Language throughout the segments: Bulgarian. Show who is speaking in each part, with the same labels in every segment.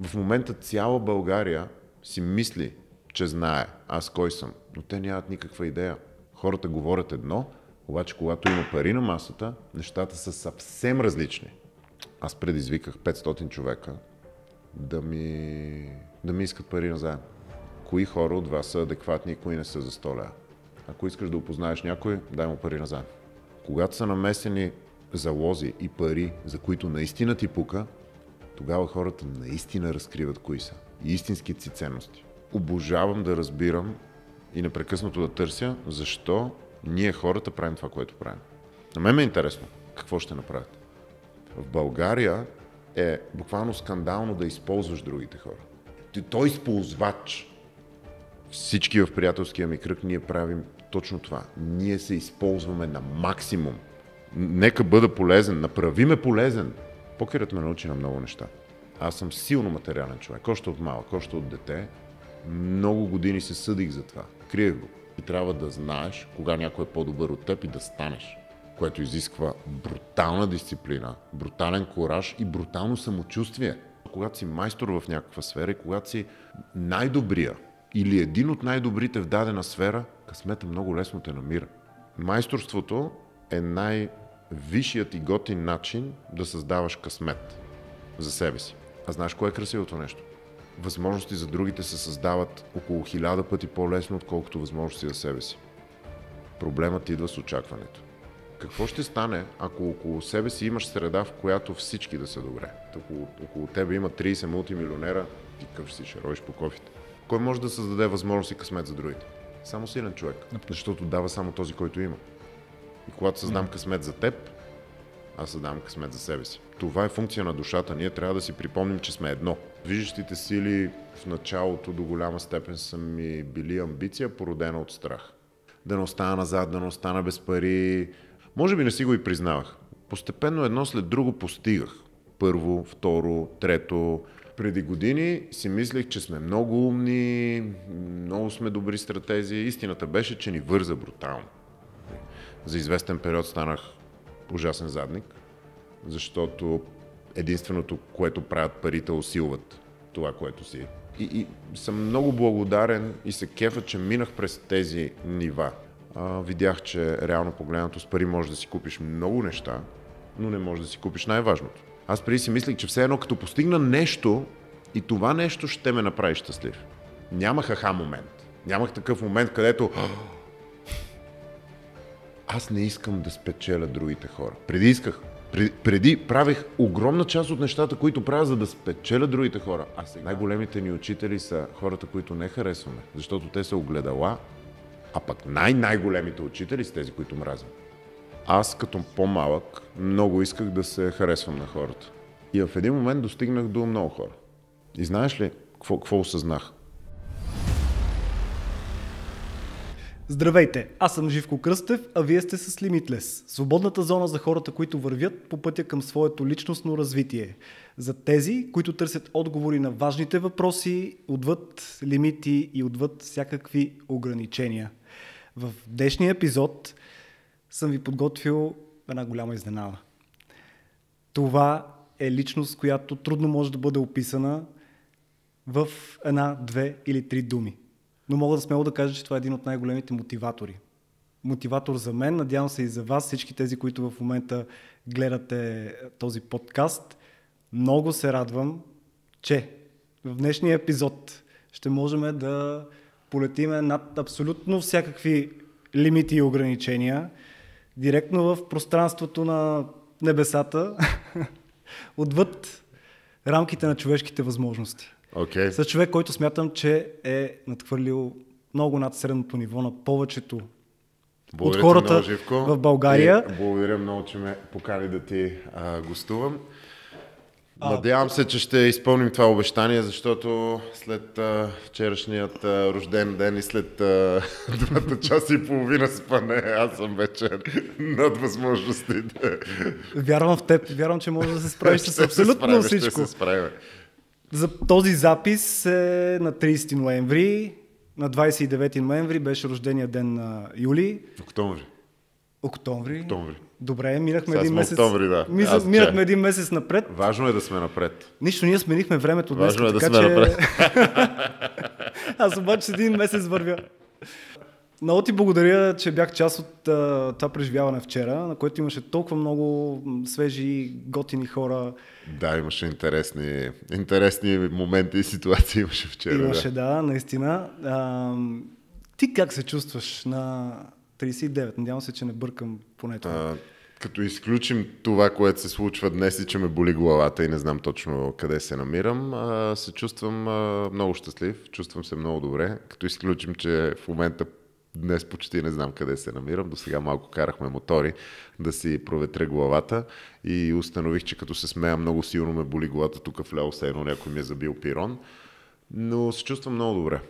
Speaker 1: В момента цяла България си мисли, че знае аз кой съм, но те нямат никаква идея. Хората говорят едно, обаче когато има пари на масата, нещата са съвсем различни. Аз предизвиках 500 човека да ми, да ми искат пари назаем. Кои хора от вас са адекватни и кои не са за 100 лева? Ако искаш да опознаеш някой, дай му пари назаем. Когато са намесени залози и пари, за които наистина ти пука, тогава хората наистина разкриват кои са и истинските си ценности. Обожавам да разбирам и непрекъснато да търся защо ние хората правим това, което правим. На мен ме е интересно какво ще направят. В България е буквално скандално да използваш другите хора. Той използвач. Всички в приятелския ми кръг ние правим точно това. Ние се използваме на максимум. Нека бъда полезен, направи ме полезен. Покерът ме научи на много неща. Аз съм силно материален човек, още от малък, още от дете. Много години се съдих за това. Криех го. И трябва да знаеш кога някой е по-добър от теб и да станеш. Което изисква брутална дисциплина, брутален кораж и брутално самочувствие. Когато си майстор в някаква сфера и когато си най-добрия или един от най-добрите в дадена сфера, късмета много лесно те намира. Майсторството е най-висшият и готин начин да създаваш късмет за себе си. А знаеш кое е красивото нещо? Възможности за другите се създават около хиляда пъти по-лесно, отколкото възможности за себе си. Проблемът идва с очакването. Какво ще стане, ако около себе си имаш среда, в която всички да са добре? Около, около тебе има 30 мултимилионера, ти къв си ще ровиш по кофите. Кой може да създаде възможност и късмет за другите? Само силен човек. Защото дава само този, който има. И когато създам късмет за теб, аз създавам късмет за себе си. Това е функция на душата. Ние трябва да си припомним, че сме едно. Виждащите сили в началото до голяма степен са ми били амбиция, породена от страх. Да не остана назад, да не остана без пари. Може би не си го и признавах. Постепенно едно след друго постигах. Първо, второ, трето. Преди години си мислех, че сме много умни, много сме добри стратези. Истината беше, че ни върза брутално. За известен период станах ужасен задник, защото единственото, което правят парите, усилват това, което си. И, и съм много благодарен и се кефа, че минах през тези нива. А, видях, че реално погледнато с пари можеш да си купиш много неща, но не можеш да си купиш най-важното. Аз преди си мислих, че все едно като постигна нещо и това нещо ще ме направи щастлив. Нямах хаха момент. Нямах такъв момент, където аз не искам да спечеля другите хора. Преди исках. Преди, правех огромна част от нещата, които правя, за да спечеля другите хора. А сега най-големите ни учители са хората, които не харесваме, защото те са огледала, а пък най-най-големите учители са тези, които мразим. Аз като по-малък много исках да се харесвам на хората. И в един момент достигнах до много хора. И знаеш ли какво, какво осъзнах?
Speaker 2: Здравейте, аз съм Живко Кръстев, а вие сте с Limitless, свободната зона за хората, които вървят по пътя към своето личностно развитие. За тези, които търсят отговори на важните въпроси, отвъд лимити и отвъд всякакви ограничения. В днешния епизод съм ви подготвил една голяма изненада. Това е личност, която трудно може да бъде описана в една, две или три думи но мога да смело да кажа, че това е един от най-големите мотиватори. Мотиватор за мен, надявам се и за вас, всички тези, които в момента гледате този подкаст. Много се радвам, че в днешния епизод ще можем да полетиме над абсолютно всякакви лимити и ограничения, директно в пространството на небесата, отвъд рамките на човешките възможности.
Speaker 1: Okay.
Speaker 2: С човек, който смятам, че е надхвърлил много над средното ниво на повечето благодаря от хората много, в България.
Speaker 1: И благодаря много, че ме покани да ти а, гостувам. Надявам се, че ще изпълним това обещание, защото след а, вчерашният а, рожден ден и след а, двата часа и половина спане, аз съм вече над възможностите.
Speaker 2: Вярвам в теб, вярвам, че можеш да се справиш с абсолютно всичко. Ще
Speaker 1: се справим.
Speaker 2: За този запис е на 30 ноември. На 29 ноември беше рождения ден на Юли.
Speaker 1: Октомври.
Speaker 2: Октомври.
Speaker 1: Октомври.
Speaker 2: Добре, минахме
Speaker 1: Сега
Speaker 2: един месец.
Speaker 1: октомври, да.
Speaker 2: Мис...
Speaker 1: Аз
Speaker 2: Минахме
Speaker 1: че.
Speaker 2: един месец напред.
Speaker 1: Важно е да сме напред.
Speaker 2: Нищо, ние сменихме времето днес.
Speaker 1: Важно е да
Speaker 2: така,
Speaker 1: сме
Speaker 2: че...
Speaker 1: напред.
Speaker 2: Аз обаче един месец вървя. Много ти благодаря, че бях част от а, това преживяване вчера, на което имаше толкова много свежи, готини хора.
Speaker 1: Да, имаше интересни, интересни моменти и ситуации имаше вчера.
Speaker 2: Имаше,
Speaker 1: да.
Speaker 2: да, наистина. А, ти как се чувстваш на 39? Надявам се, че не бъркам поне това.
Speaker 1: А, като изключим това, което се случва днес и че ме боли главата и не знам точно къде се намирам, а, се чувствам а, много щастлив, чувствам се много добре. Като изключим, че в момента днес почти не знам къде се намирам. До сега малко карахме мотори да си проветря главата и установих, че като се смея много силно ме боли главата тук в ляво, все едно някой ми е забил пирон. Но се чувствам много добре.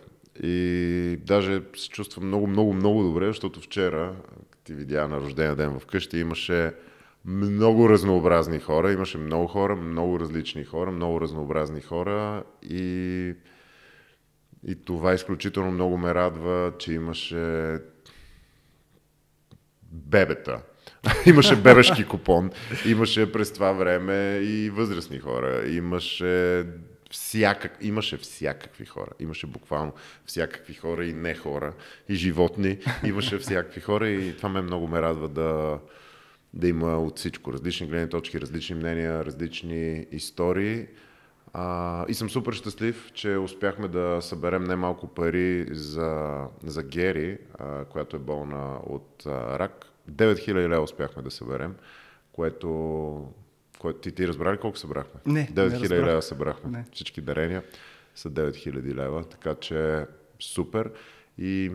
Speaker 1: И даже се чувствам много, много, много добре, защото вчера, ти видя на рождения ден вкъщи, имаше много разнообразни хора, имаше много хора, много различни хора, много разнообразни хора и, и това изключително много ме радва, че имаше бебета. имаше бебешки купон, имаше през това време и възрастни хора, имаше всякак, имаше всякакви хора. Имаше буквално всякакви хора и не хора, и животни. Имаше всякакви хора и това ме много ме радва да, да има от всичко. Различни гледни точки, различни мнения, различни истории. А, и съм супер щастлив, че успяхме да съберем немалко пари за, за Гери, а, която е болна от а, рак. 9000 лева успяхме да съберем, което което ти, ти разбра ли колко събрахме?
Speaker 2: Не, не
Speaker 1: 9000
Speaker 2: разбрах.
Speaker 1: лева събрахме.
Speaker 2: Не.
Speaker 1: Всички дарения са 9000 лева, така че супер. И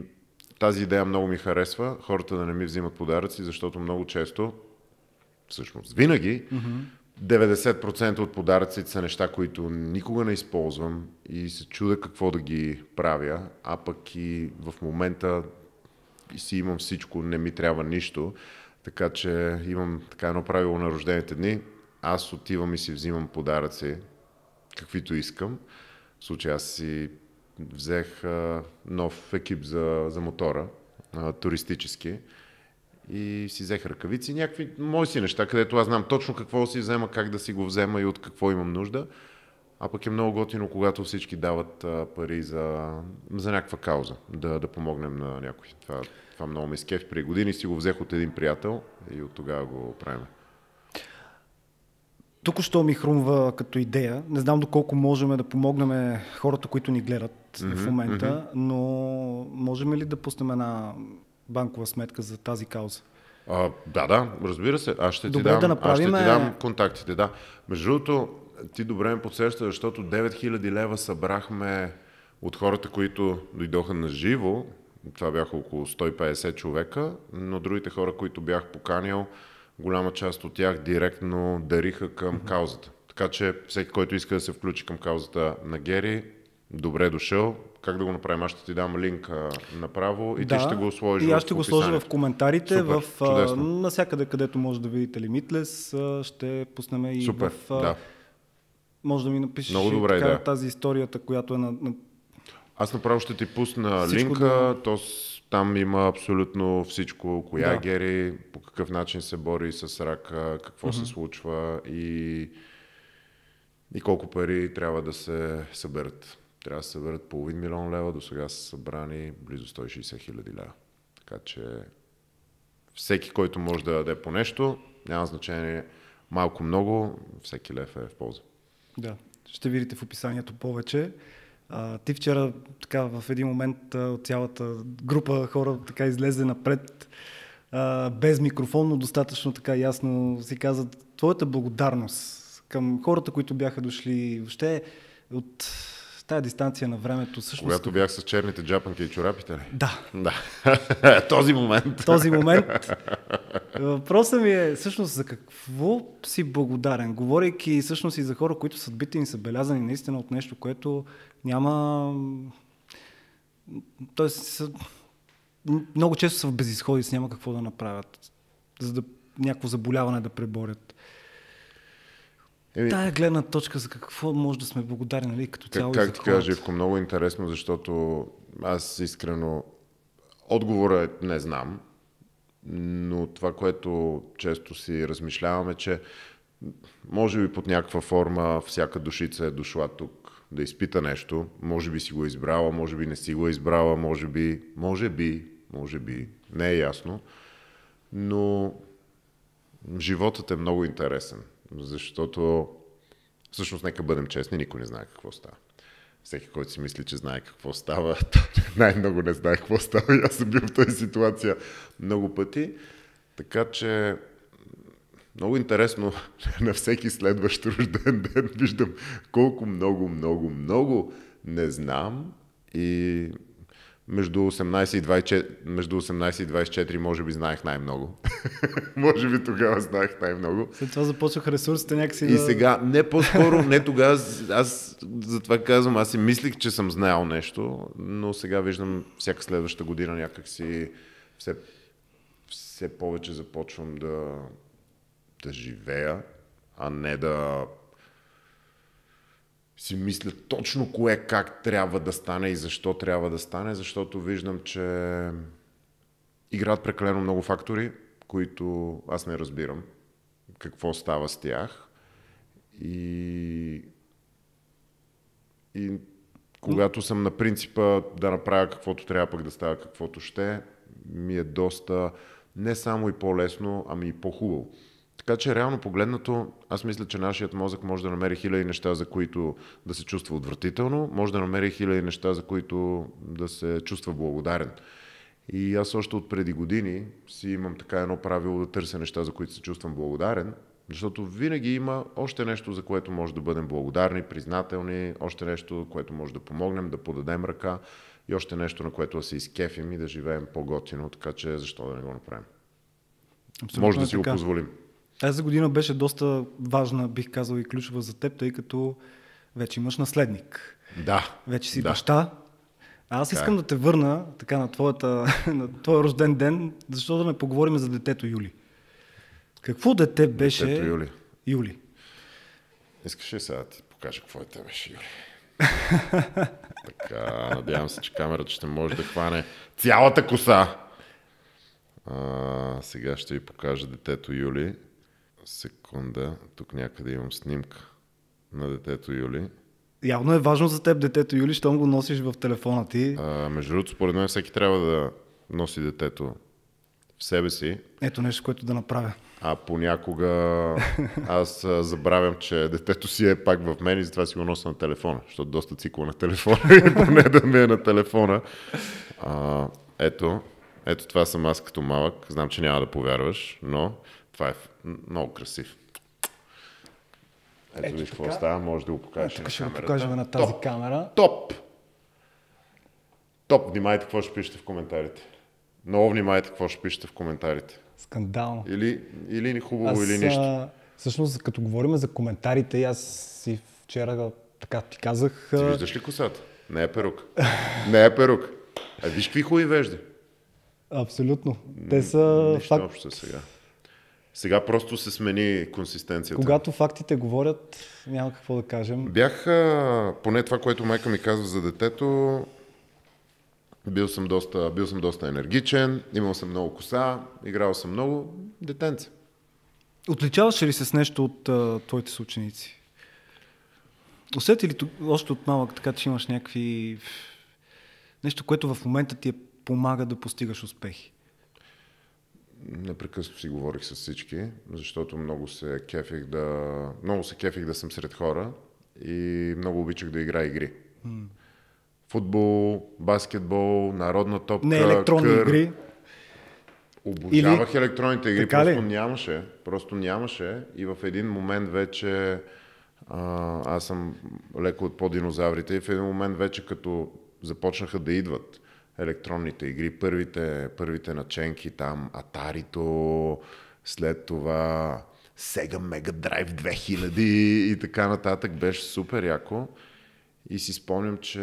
Speaker 1: тази идея много ми харесва, хората да не ми взимат подаръци, защото много често, всъщност винаги, 90% от подаръците са неща, които никога не използвам и се чуда какво да ги правя, а пък и в момента си имам всичко, не ми трябва нищо. Така че имам така едно правило на рождените дни. Аз отивам и си взимам подаръци, каквито искам. В случая аз си взех а, нов екип за, за мотора, а, туристически. И си взех ръкавици, някакви мои си неща, където аз знам точно какво си взема, как да си го взема и от какво имам нужда. А пък е много готино, когато всички дават а, пари за, за някаква кауза, да, да помогнем на някой. Това, това много ме скеф. При години си го взех от един приятел и от тогава го правим.
Speaker 2: Тук що ми хрумва като идея. Не знам доколко можем да помогнем хората, които ни гледат mm-hmm, в момента, mm-hmm. но можем ли да пуснем една банкова сметка за тази кауза?
Speaker 1: А, да, да, разбира се. Аз ще,
Speaker 2: Добре,
Speaker 1: ти дам,
Speaker 2: да
Speaker 1: аз ще
Speaker 2: направим-
Speaker 1: ти дам контактите. Да. Между другото, ти добре ме подсеща, защото 9000 лева събрахме от хората, които дойдоха на живо. Това бяха около 150 човека, но другите хора, които бях поканил, голяма част от тях директно дариха към каузата. Така че всеки, който иска да се включи към каузата на Гери, добре е дошъл. Как да го направим? Аз ще ти дам линк а, направо и ти ще го сложиш
Speaker 2: И аз ще го сложа в коментарите,
Speaker 1: Супер,
Speaker 2: в, а, насякъде, където може да видите Limitless, а, ще пуснем и
Speaker 1: Супер,
Speaker 2: в... а,
Speaker 1: да.
Speaker 2: Може да ми напишеш
Speaker 1: Много
Speaker 2: и
Speaker 1: добра
Speaker 2: така,
Speaker 1: идея.
Speaker 2: тази историята, която е на, на
Speaker 1: Аз направо ще ти пусна
Speaker 2: Всичко
Speaker 1: линка,
Speaker 2: да-
Speaker 1: то там има абсолютно всичко, коя
Speaker 2: Да.
Speaker 1: Гери, по какъв начин се бори с рака, какво се случва и, и колко пари трябва да се съберат. Трябва да се съберат половин милион лева, до сега са събрани близо 160 хиляди лева. Така че всеки, който може да даде по нещо, няма значение малко-много, всеки лев е в полза.
Speaker 2: Да, ще видите в описанието повече. А, ти вчера така в един момент от цялата група хора така излезе напред а, без микрофон, но достатъчно така ясно си каза твоята благодарност към хората, които бяха дошли въобще от тая дистанция на времето. Всъщност,
Speaker 1: Когато бях с черните джапанки и чорапите ли?
Speaker 2: Да,
Speaker 1: Да. Този момент.
Speaker 2: този момент. Въпросът ми е всъщност за какво си благодарен, говорейки всъщност и за хора, които съдбите им са белязани наистина от нещо, което няма... Тоест, са... много често са в безисходица, няма какво да направят, за да някакво заболяване да преборят.
Speaker 1: Еми,
Speaker 2: Тая гледна точка за какво може да сме благодарни, нали, като цяло
Speaker 1: как, как ти кажа. Живко, много интересно, защото аз искрено отговора е не знам. но това, което често си размишляваме, че може би под някаква форма всяка душица е дошла тук да изпита нещо. Може би си го избрала, може би не си го избрала, може би, може би, може би, не е ясно. Но животът е много интересен, защото всъщност нека бъдем честни, никой не знае какво става. Всеки, който си мисли, че знае какво става, най-много не знае какво става. И аз съм бил в тази ситуация много пъти. Така че много интересно на всеки следващ рожден ден виждам колко много, много, много не знам и между 18 и 24, между 18 и 24 може би знаех най-много. може би тогава знаех най-много.
Speaker 2: След това започнаха ресурсите някакси
Speaker 1: И да... сега, не по-скоро, не тогава, аз затова казвам, аз си мислих, че съм знаел нещо, но сега виждам всяка следваща година някакси все, все повече започвам да, да живея, а не да си мисля точно кое как трябва да стане и защо трябва да стане, защото виждам, че играят прекалено много фактори, които аз не разбирам какво става с тях. И, и когато съм на принципа да направя каквото трябва пък да става каквото ще, ми е доста не само и по-лесно, ами и по-хубаво. Така че реално погледнато, аз мисля, че нашият мозък може да намери хиляди неща, за които да се чувства отвратително, може да намери хиляди неща, за които да се чувства благодарен. И аз още от преди години си имам така едно правило да търся неща, за които се чувствам благодарен, защото винаги има още нещо, за което може да бъдем благодарни, признателни, още нещо, което може да помогнем, да подадем ръка и още нещо, на което да се изкефим и да живеем по-готино, така че защо да не го направим? Абсолютно може да си така. го позволим.
Speaker 2: Тази година беше доста важна, бих казал и ключова за теб, тъй като вече имаш наследник.
Speaker 1: Да.
Speaker 2: Вече си
Speaker 1: да.
Speaker 2: баща. А аз искам да те върна така на, твоята, на твоя рожден ден, защото да не поговорим за детето Юли. Какво дете беше
Speaker 1: детето Юли?
Speaker 2: Юли.
Speaker 1: Искаш ли сега да ти покажа какво дете беше Юли? така, надявам се, че камерата ще може да хване цялата коса. А, сега ще ви покажа детето Юли. Секунда, тук някъде имам снимка на детето Юли.
Speaker 2: Явно е важно за теб детето Юли, щом го носиш в телефона ти.
Speaker 1: А, между другото, според мен всеки трябва да носи детето в себе си.
Speaker 2: Ето нещо, което да направя.
Speaker 1: А понякога аз забравям, че детето си е пак в мен и затова си го нося на телефона, защото доста цикла на телефона и поне да ми е на телефона. А, ето, ето това съм аз като малък. Знам, че няма да повярваш, но това е много красив. Ето, Ето виж какво става, може да го покажеш
Speaker 2: Тук ще го покажем на тази Топ. камера.
Speaker 1: Топ! Топ! Внимайте какво ще пишете в коментарите. Много внимайте какво ще пишете в коментарите.
Speaker 2: Скандално.
Speaker 1: Или, или хубаво, аз, или нищо. А,
Speaker 2: всъщност, като говорим за коментарите, аз си вчера така ти казах...
Speaker 1: Ти виждаш ли косата? Не е перук. Не е перук. А виж какви хубави вежди.
Speaker 2: Абсолютно. Те са
Speaker 1: Нищо факт... общо сега. Сега просто се смени консистенцията.
Speaker 2: Когато фактите говорят, няма какво да кажем.
Speaker 1: Бях, поне това, което майка ми казва за детето, бил съм доста, бил съм доста енергичен, имал съм много коса, играл съм много детенце.
Speaker 2: Отличаваш ли се с нещо от а, твоите съученици? Усети ли още от малък така, че имаш някакви... Нещо, което в момента ти е помага да постигаш успехи?
Speaker 1: Непрекъснато си говорих с всички, защото много се кефих да, много се кефих да съм сред хора и много обичах да играя игри. Mm. Футбол, баскетбол, народна топка,
Speaker 2: Не електронни кър. игри.
Speaker 1: Обожавах Или... електронните игри, така просто ли? нямаше. Просто нямаше и в един момент вече а, аз съм леко от по-динозаврите и в един момент вече като започнаха да идват електронните игри, първите, първите наченки там, Атарито, след това Sega Mega Drive 2000 и така нататък, беше супер яко. И си спомням, че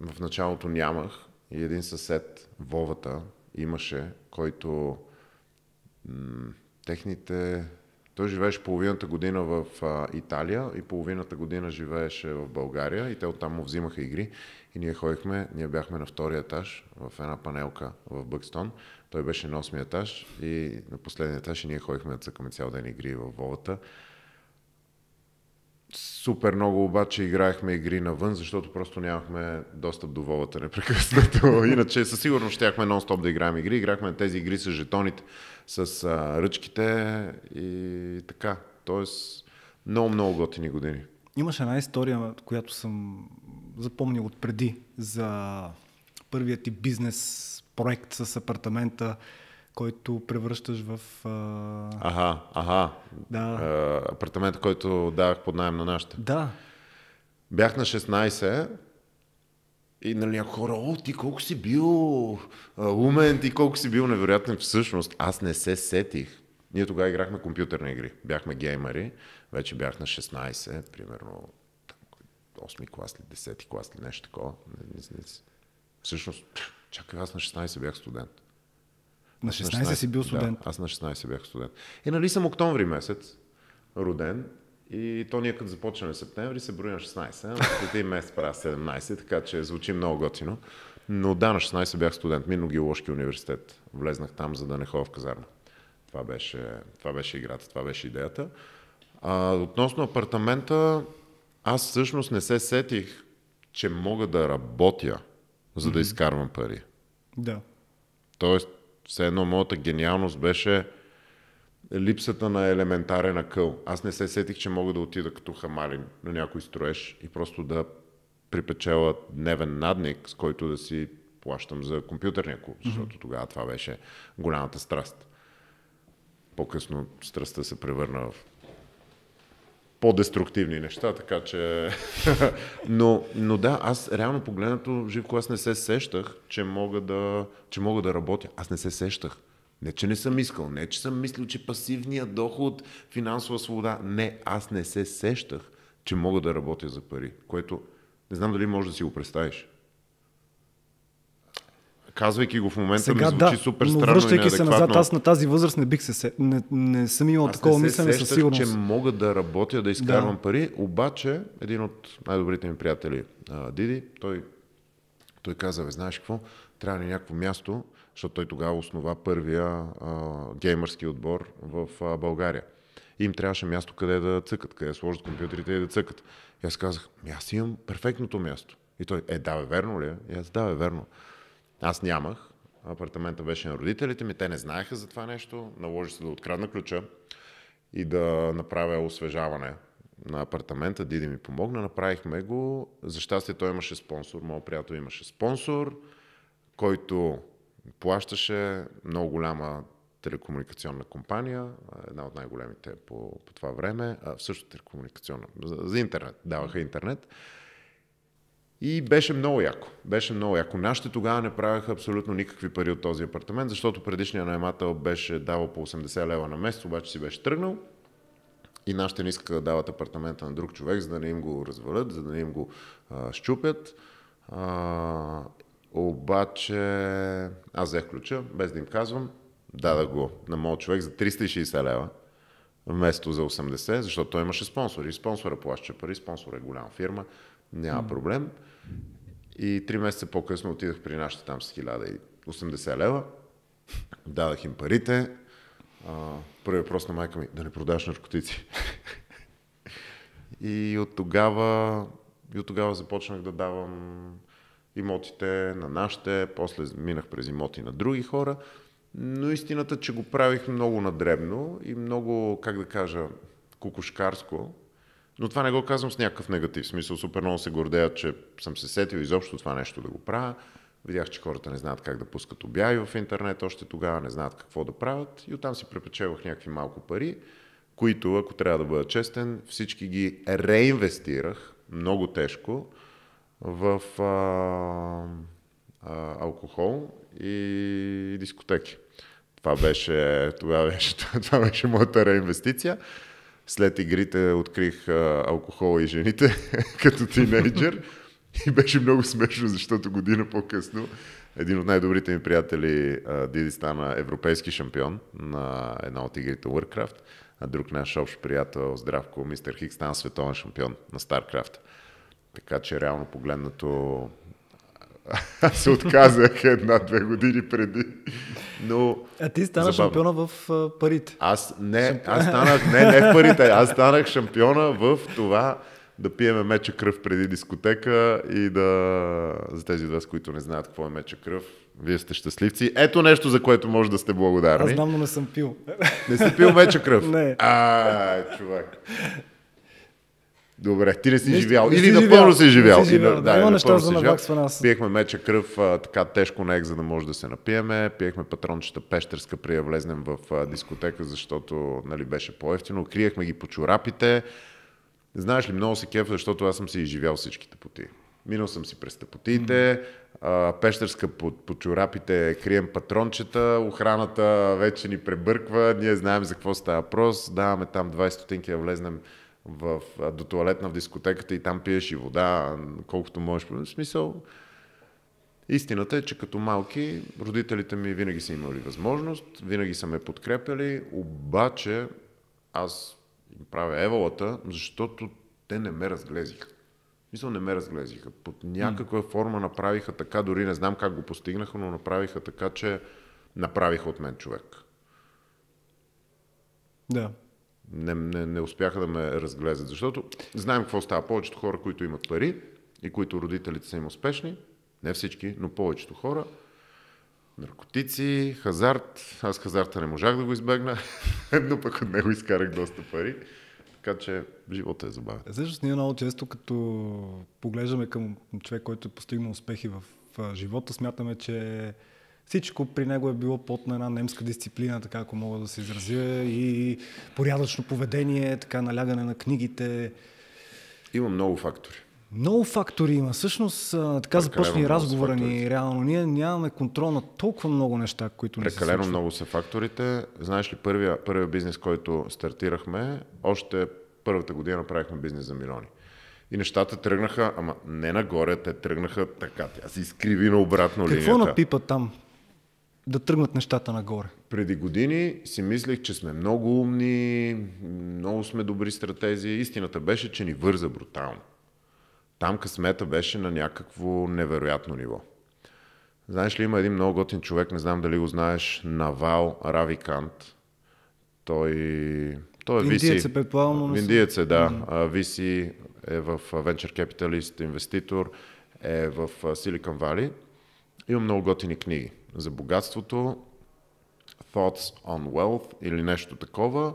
Speaker 1: в началото нямах и един съсед, Вовата, имаше, който м- техните, Той живееше половината година в а, Италия и половината година живееше в България и те оттам му взимаха игри. И ние ходихме, ние бяхме на втория етаж в една панелка в Бъкстон. Той беше на 8 етаж и на последния етаж и ние ходихме да цъкаме цял ден игри в Волата. Супер много обаче играехме игри навън, защото просто нямахме достъп до волата непрекъснато. Иначе със сигурност щяхме нон-стоп да играем игри. Играхме тези игри с жетоните, с а, ръчките и така. Тоест, много-много готини години.
Speaker 2: Имаш една история, която съм запомнил от преди за първият ти бизнес проект с апартамента, който превръщаш в...
Speaker 1: А... Ага, ага. Да. А, апартамента, който давах под найем на нашите.
Speaker 2: Да.
Speaker 1: Бях на 16 и нали, хора, о, ти колко си бил а, умен, ти колко си бил невероятен. Всъщност, аз не се сетих. Ние тогава играхме компютърни игри. Бяхме геймери. Вече бях на 16, примерно 8 клас или 10 клас или нещо такова. Всъщност, чакай, аз на 16 бях студент.
Speaker 2: На 16, на 16 си бил студент?
Speaker 1: Да, аз на 16 бях студент. И нали съм октомври месец, роден, и то ние като започнем септември се брои на 16, а след един месец правя 17, така че звучи много готино. Но да, на 16 бях студент, Минно-геоложки университет. Влезнах там, за да не ходя в казарма. Това беше, това беше играта, това беше идеята. А, относно апартамента, аз всъщност не се сетих, че мога да работя, за да изкарвам пари.
Speaker 2: Да.
Speaker 1: Тоест, все едно моята гениалност беше липсата на елементарен акъл. Аз не се сетих, че мога да отида като хамалин на някой строеж и просто да припечела дневен надник, с който да си плащам за компютърния клуб, защото mm-hmm. тогава това беше голямата страст. По-късно страстта се превърна в по-деструктивни неща, така че... но, но да, аз реално погледнато, Живко, аз не се сещах, че мога, да, че мога да работя. Аз не се сещах. Не, че не съм искал, не, че съм мислил, че пасивният доход, финансова свобода. Не, аз не се сещах, че мога да работя за пари, което не знам дали можеш да си го представиш казвайки го в момента Сега, ми звучи да, супер странно но
Speaker 2: връщайки се назад, аз на тази възраст не бих се... Не, не съм имал аз такова мислене със сигурност.
Speaker 1: че мога да работя, да изкарвам да. пари, обаче един от най-добрите ми приятели, Диди, той, той каза, бе, знаеш какво, трябва ни някакво място, защото той тогава основа първия а, геймърски отбор в а, България. И им трябваше място къде да цъкат, къде да сложат компютрите и да цъкат. И аз казах, аз имам перфектното място. И той, е, да, бе, верно ли е? И аз, да, бе, верно. Аз нямах. Апартамента беше на родителите ми. Те не знаеха за това нещо. Наложи се да открадна ключа и да направя освежаване на апартамента. Диди ми помогна. Направихме го. За щастие той имаше спонсор. Моят приятел имаше спонсор, който плащаше много голяма телекомуникационна компания, една от най-големите по, по това време, а, също телекомуникационна, за, за интернет, даваха интернет. И беше много яко. Беше много яко. Нашите тогава не правяха абсолютно никакви пари от този апартамент, защото предишният наемател беше давал по 80 лева на месец, обаче си беше тръгнал. И нашите не искаха да дават апартамента на друг човек, за да не им го развалят, за да не им го а, щупят. А, обаче аз взех ключа, без да им казвам, дадах го на моят човек за 360 лева вместо за 80, защото той имаше спонсор. И спонсора плаща пари, спонсор е голяма фирма, няма проблем. И три месеца по-късно отидах при нашите там с 1080 лева. Дадах им парите. Първият въпрос на майка ми, да не продаваш наркотици. и от тогава, и от тогава започнах да давам имотите на нашите, после минах през имоти на други хора, но истината, че го правих много надребно и много, как да кажа, кукушкарско, но това не го казвам с някакъв негатив. Смисъл, супер много се гордея, че съм се сетил изобщо това нещо да го правя. Видях, че хората не знаят как да пускат обяви в интернет още тогава, не знаят какво да правят. И оттам си препечевах някакви малко пари, които, ако трябва да бъда честен, всички ги реинвестирах много тежко в а, а, алкохол и дискотеки. Това беше, това беше, това беше моята реинвестиция. След игрите открих а, алкохол и жените като тинейджър и беше много смешно, защото година по-късно един от най-добрите ми приятели, Диди, стана европейски шампион на една от игрите Warcraft. а друг наш общ приятел, Здравко, мистер Хикс, стана световен шампион на StarCraft. Така че реално погледнато аз се отказах една-две години преди. Но
Speaker 2: а ти стана забавно. шампиона в парите.
Speaker 1: Аз не, аз станах, не, не в парите, аз станах шампиона в това да пиеме меча кръв преди дискотека и да, за тези от вас, които не знаят какво е меча кръв, вие сте щастливци. Ето нещо, за което може да сте благодарни.
Speaker 2: Аз знам, но не съм пил.
Speaker 1: Не си пил меча кръв?
Speaker 2: не.
Speaker 1: А, човек. Добре, ти не си не, живял. Не Или напълно си живял.
Speaker 2: си живял. Да, има неща за наваксване аз.
Speaker 1: Пиехме меча кръв, а, така тежко нег, за да може да се напиеме. Пиехме патрончета пещерска, при да влезнем в а, дискотека, защото нали, беше по-ефтино. Криехме ги по чорапите. Знаеш ли, много се кефа, защото аз съм си изживял всичките поти. Минал съм си през тъпотиите, mm. пещерска по, по чорапите крием патрончета, охраната вече ни пребърква, ние знаем за какво става въпрос, даваме там 20 стотинки да влезнем в, до туалетна в дискотеката и там пиеш и вода, колкото можеш. В смисъл, истината е, че като малки родителите ми винаги са имали възможност, винаги са ме подкрепили, обаче аз им правя еволата, защото те не ме разглезиха. Мисля, не ме разглезиха. Под някаква форма направиха така, дори не знам как го постигнаха, но направиха така, че направиха от мен човек.
Speaker 2: Да
Speaker 1: не, не, не успяха да ме разглезат. Защото знаем какво става. Повечето хора, които имат пари и които родителите са им успешни, не всички, но повечето хора, наркотици, хазарт. Аз хазарта не можах да го избегна, но пък от него изкарах доста пари. Така че живота е забавен.
Speaker 2: Също ние много често, като поглеждаме към човек, който е постигнал успехи в живота, смятаме, че всичко при него е било под на една немска дисциплина, така ако мога да се изразя, и порядъчно поведение, така налягане на книгите.
Speaker 1: Има много фактори.
Speaker 2: Много фактори има. Всъщност, така започна разговора ни. Реално, ние нямаме контрол на толкова много неща, които
Speaker 1: не се Прекалено много са факторите. Знаеш ли, първия, първия бизнес, който стартирахме, още първата година направихме бизнес за милиони. И нещата тръгнаха, ама не нагоре, те тръгнаха така. Тя се изкриви на обратно
Speaker 2: Какво линията. Какво напипа там? Да тръгнат нещата нагоре?
Speaker 1: Преди години си мислех, че сме много умни, много сме добри стратези. Истината беше, че ни върза брутално. Там късмета беше на някакво невероятно ниво. Знаеш ли, има един много готин човек, не знам дали го знаеш, Навал Равикант. Той, той е
Speaker 2: Индиец е предполагано.
Speaker 1: Индиец е, да. Mm-hmm. Е в Venture Capitalist, инвеститор, е в Silicon Valley. Има много готини книги за богатството, Thoughts on Wealth или нещо такова.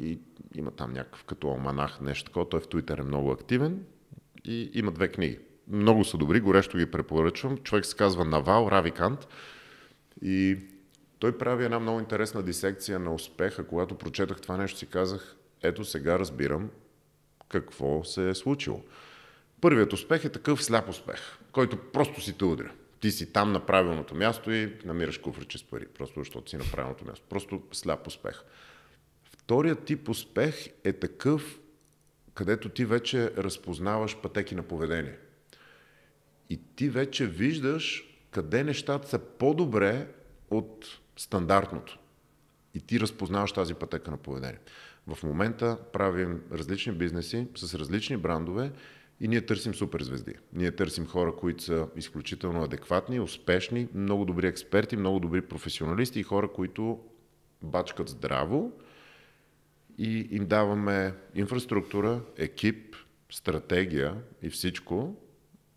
Speaker 1: И има там някакъв като алманах, нещо такова. Той в Twitter е много активен и има две книги. Много са добри, горещо ги препоръчвам. Човек се казва Навал Равикант и той прави една много интересна дисекция на успеха. Когато прочетах това нещо, си казах, ето сега разбирам какво се е случило. Първият успех е такъв сляп успех, който просто си те удря ти си там на правилното място и намираш куфриче с пари, просто защото си на правилното място. Просто сляп успех. Вторият тип успех е такъв, където ти вече разпознаваш пътеки на поведение. И ти вече виждаш къде нещата са по-добре от стандартното. И ти разпознаваш тази пътека на поведение. В момента правим различни бизнеси с различни брандове и ние търсим суперзвезди. Ние търсим хора, които са изключително адекватни, успешни, много добри експерти, много добри професионалисти и хора, които бачкат здраво и им даваме инфраструктура, екип, стратегия и всичко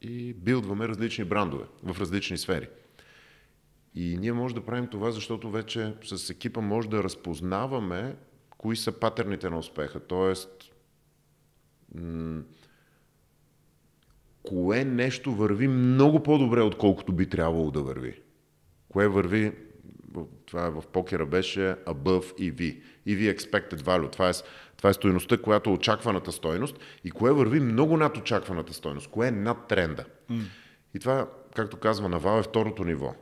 Speaker 1: и билдваме различни брандове в различни сфери. И ние може да правим това, защото вече с екипа може да разпознаваме кои са патерните на успеха. Тоест, кое нещо върви много по-добре, отколкото би трябвало да върви. Кое върви, това в покера беше above EV. EV expected value. Това е, това е стоеността, която е очакваната стойност и кое върви много над очакваната стойност, кое е над тренда. Mm. И това, както казва Навал, е второто ниво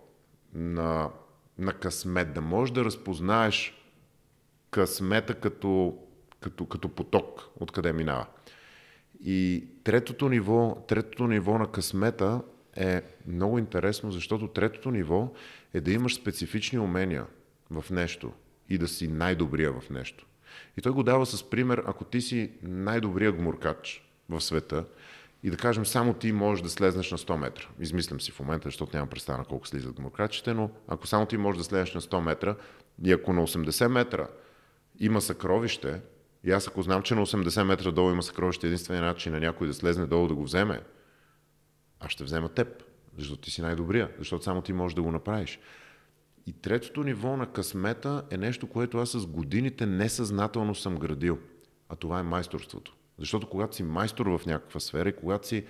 Speaker 1: на, на късмет. Да можеш да разпознаеш късмета като, като, като поток, откъде минава. И третото ниво, третото ниво на късмета е много интересно, защото третото ниво е да имаш специфични умения в нещо и да си най-добрия в нещо. И той го дава с пример, ако ти си най-добрия гмуркач в света и да кажем само ти можеш да слезнеш на 100 метра. Измислям си в момента, защото нямам представа на колко слизат гмуркачите, но ако само ти можеш да слезеш на 100 метра и ако на 80 метра има съкровище, и аз ако знам, че на 80 метра долу има съкровище, единствения начин на някой да слезне долу да го вземе, аз ще взема теб, защото ти си най-добрия, защото само ти можеш да го направиш. И третото ниво на късмета е нещо, което аз с годините несъзнателно съм градил. А това е майсторството. Защото когато си майстор в някаква сфера и когато си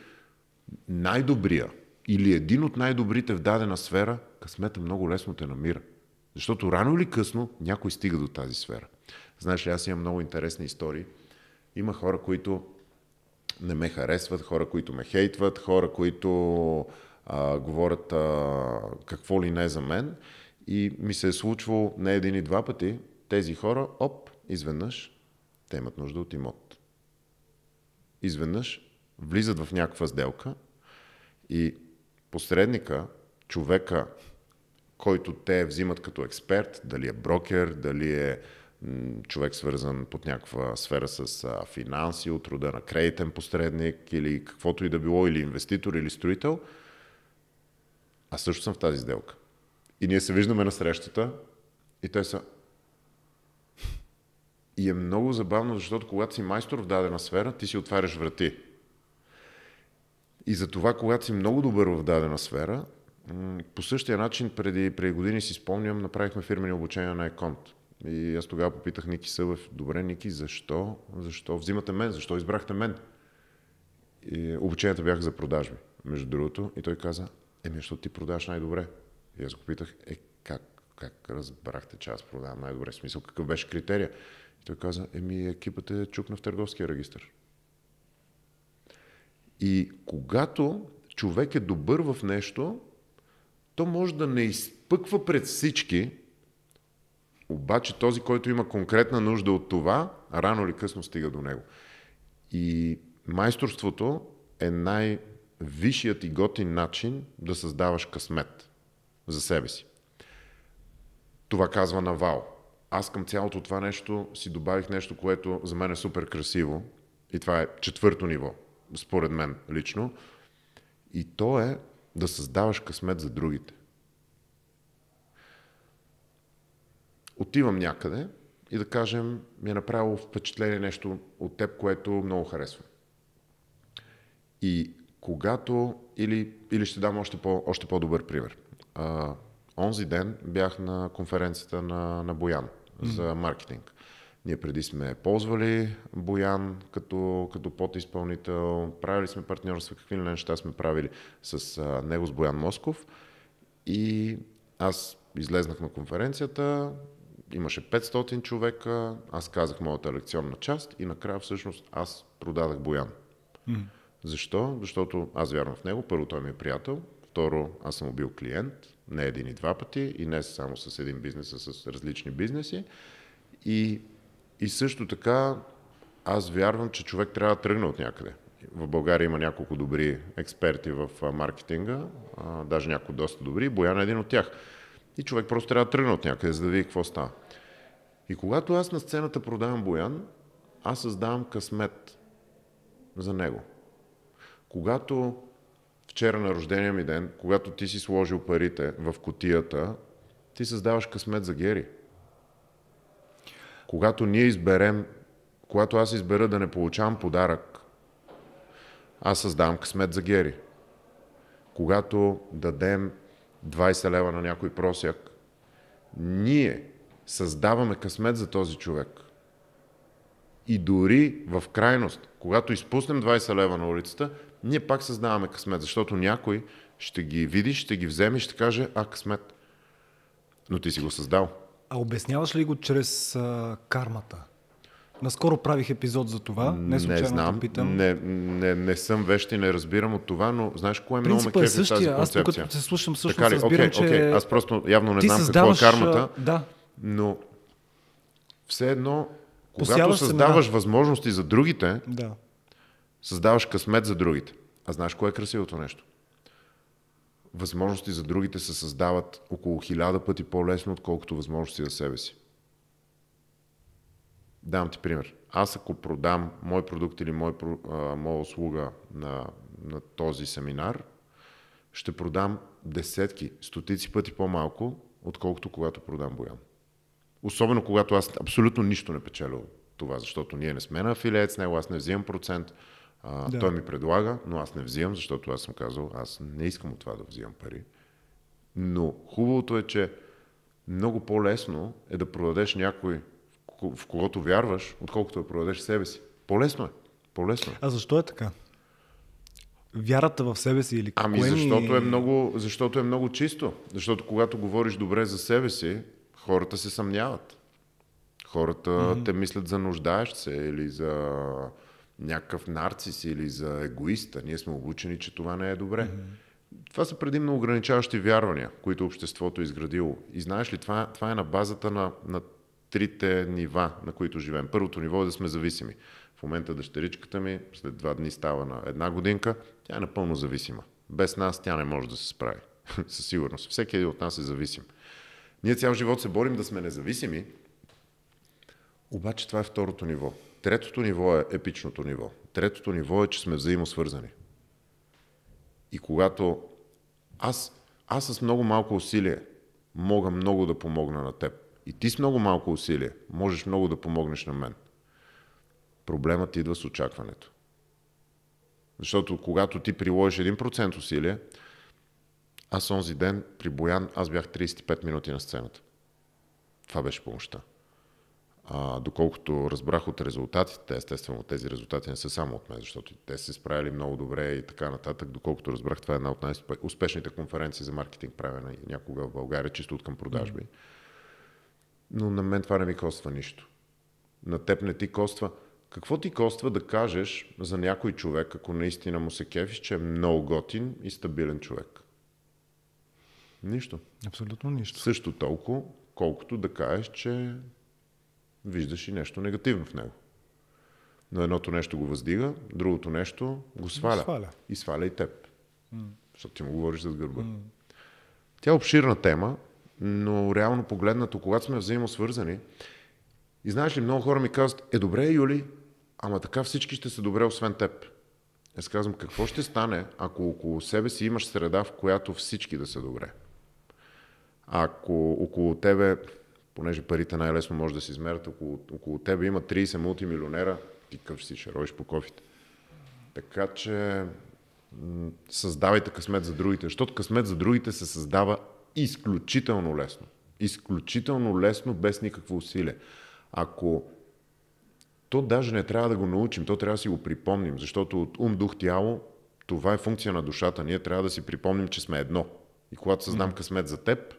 Speaker 1: най-добрия или един от най-добрите в дадена сфера, късмета много лесно те намира. Защото рано или късно някой стига до тази сфера. Знаеш ли, аз имам много интересни истории. Има хора, които не ме харесват, хора, които ме хейтват, хора, които а, говорят а, какво ли не за мен. И ми се е случвало не един и два пъти тези хора, оп, изведнъж те имат нужда от имот. Изведнъж влизат в някаква сделка и посредника, човека, който те взимат като експерт, дали е брокер, дали е човек свързан под някаква сфера с финанси, от рода на кредитен посредник или каквото и да било, или инвеститор, или строител, аз също съм в тази сделка. И ние се виждаме на срещата и те са... И е много забавно, защото когато си майстор в дадена сфера, ти си отваряш врати. И за това, когато си много добър в дадена сфера, по същия начин преди, преди години си спомням, направихме фирмени обучения на Еконт. И аз тогава попитах Ники Събев, добре, Ники, защо, защо взимате мен, защо избрахте мен? И обученията бяха за продажби, между другото. И той каза, еми, защото ти продаваш най-добре. И аз го питах, е, как, как разбрахте, че аз продавам най-добре? В смисъл, какъв беше критерия? И той каза, еми, екипът е чукна в търговския регистр. И когато човек е добър в нещо, то може да не изпъква пред всички, обаче този, който има конкретна нужда от това, рано или късно стига до него. И майсторството е най-висшият и готин начин да създаваш късмет за себе си. Това казва Навал. Аз към цялото това нещо си добавих нещо, което за мен е супер красиво. И това е четвърто ниво, според мен лично. И то е да създаваш късмет за другите. Отивам някъде и да кажем, ми е направило впечатление нещо от теб, което много харесвам. И когато, или, или ще дам още, по, още по-добър пример. А, онзи ден бях на конференцията на, на Боян mm-hmm. за маркетинг. Ние преди сме ползвали Боян като, като подизпълнител, правили сме партньорства, какви ли неща сме правили с а, него, с Боян Москов. И аз излезнах на конференцията, имаше 500 човека, аз казах моята лекционна част и накрая всъщност аз продадах Боян. Mm. Защо? Защото аз вярвам в него. Първо, той ми е приятел. Второ, аз съм бил клиент, не един и два пъти, и не само с един бизнес, а с различни бизнеси. И, и също така, аз вярвам, че човек трябва да тръгне от някъде. В България има няколко добри експерти в маркетинга, даже някои доста добри. Боян е един от тях. И човек просто трябва да тръгне от някъде, за да види какво става. И когато аз на сцената продавам Боян, аз създавам късмет за него. Когато вчера на рождения ми ден, когато ти си сложил парите в котията, ти създаваш късмет за Гери. Когато ние изберем, когато аз избера да не получавам подарък, аз създавам късмет за Гери. Когато дадем 20 лева на някой просяк, ние създаваме късмет за този човек. И дори в крайност, когато изпуснем 20 лева на улицата, ние пак създаваме късмет, защото някой ще ги види, ще ги вземе и ще каже, а, късмет. Но ти си го създал.
Speaker 2: А обясняваш ли го чрез а, кармата? Наскоро правих епизод за това. Не случайно
Speaker 1: не знам,
Speaker 2: питам.
Speaker 1: Не, не, не съм вещ и не разбирам от това, но знаеш кое е много ме
Speaker 2: е същия. тази концепция? Аз тук се слушам всъщност така ли? разбирам,
Speaker 1: okay, че... Okay. Аз просто явно не знам създаваш... какво е кармата, да. но все едно, когато Посяваш създаваш семена. възможности за другите, да. създаваш късмет за другите. А знаеш кое е красивото нещо? Възможности за другите се създават около хиляда пъти по-лесно, отколкото възможности за себе си. Давам ти пример. Аз ако продам мой продукт или мой, а, моя услуга на, на този семинар, ще продам десетки, стотици пъти по-малко, отколкото когато продам Боян. Особено когато аз абсолютно нищо не печеля от това, защото ние не сме на афилиет с него, аз не взимам процент, а, да. той ми предлага, но аз не взимам, защото аз съм казал, аз не искам от това да взимам пари. Но хубавото е, че много по-лесно е да продадеш някой, в когото вярваш, отколкото да продадеш себе си. По-лесно е. По-лесно е.
Speaker 2: А защо е така? Вярата в себе си или
Speaker 1: Ами защото, е много, защото е много чисто. Защото когато говориш добре за себе си, хората се съмняват. Хората mm-hmm. те мислят за нуждаещ се или за някакъв нарцис или за егоиста. Ние сме обучени, че това не е добре. Mm-hmm. Това са предимно ограничаващи вярвания, които обществото е изградило. И знаеш ли, това, това е на базата на, на трите нива, на които живеем. Първото ниво е да сме зависими. В момента дъщеричката ми след два дни става на една годинка, тя е напълно зависима. Без нас тя не може да се справи. Със сигурност. Всеки един от нас е зависим. Ние цял живот се борим да сме независими, обаче това е второто ниво. Третото ниво е епичното ниво. Третото ниво е, че сме взаимосвързани. И когато аз, аз с много малко усилие мога много да помогна на теб, и ти с много малко усилие можеш много да помогнеш на мен, проблемът идва с очакването. Защото когато ти приложиш 1% усилие, аз онзи ден при Боян, аз бях 35 минути на сцената. Това беше помощта. А, доколкото разбрах от резултатите, естествено тези резултати не са само от мен, защото те се справили много добре и така нататък. Доколкото разбрах, това е една от най-успешните конференции за маркетинг, правена някога в България, чисто от към продажби. Но на мен това не ми коства нищо. На теб не ти коства. Какво ти коства да кажеш за някой човек, ако наистина му се кефиш, че е много готин и стабилен човек? Нищо.
Speaker 2: Абсолютно нищо.
Speaker 1: Също толкова, колкото да кажеш, че виждаш и нещо негативно в него. Но едното нещо го въздига, другото нещо го сваля. сваля. И сваля и теб. Mm. Защото ти му говориш за гърба. Mm. Тя е обширна тема, но реално погледнато, когато сме взаимосвързани, и знаеш ли, много хора ми казват, е добре, Юли, ама така всички ще са добре, освен теб. Аз казвам, какво ще стане, ако около себе си имаш среда, в която всички да са добре? Ако около тебе, понеже парите най-лесно може да се измерят, около, около тебе има 30 мултимилионера, ти къв си ще ровиш по кофите. Така че създавайте късмет за другите, защото късмет за другите се създава изключително лесно. Изключително лесно, без никакво усилие. Ако то даже не трябва да го научим, то трябва да си го припомним, защото от ум, дух, тяло, това е функция на душата. Ние трябва да си припомним, че сме едно. И когато създам късмет за теб,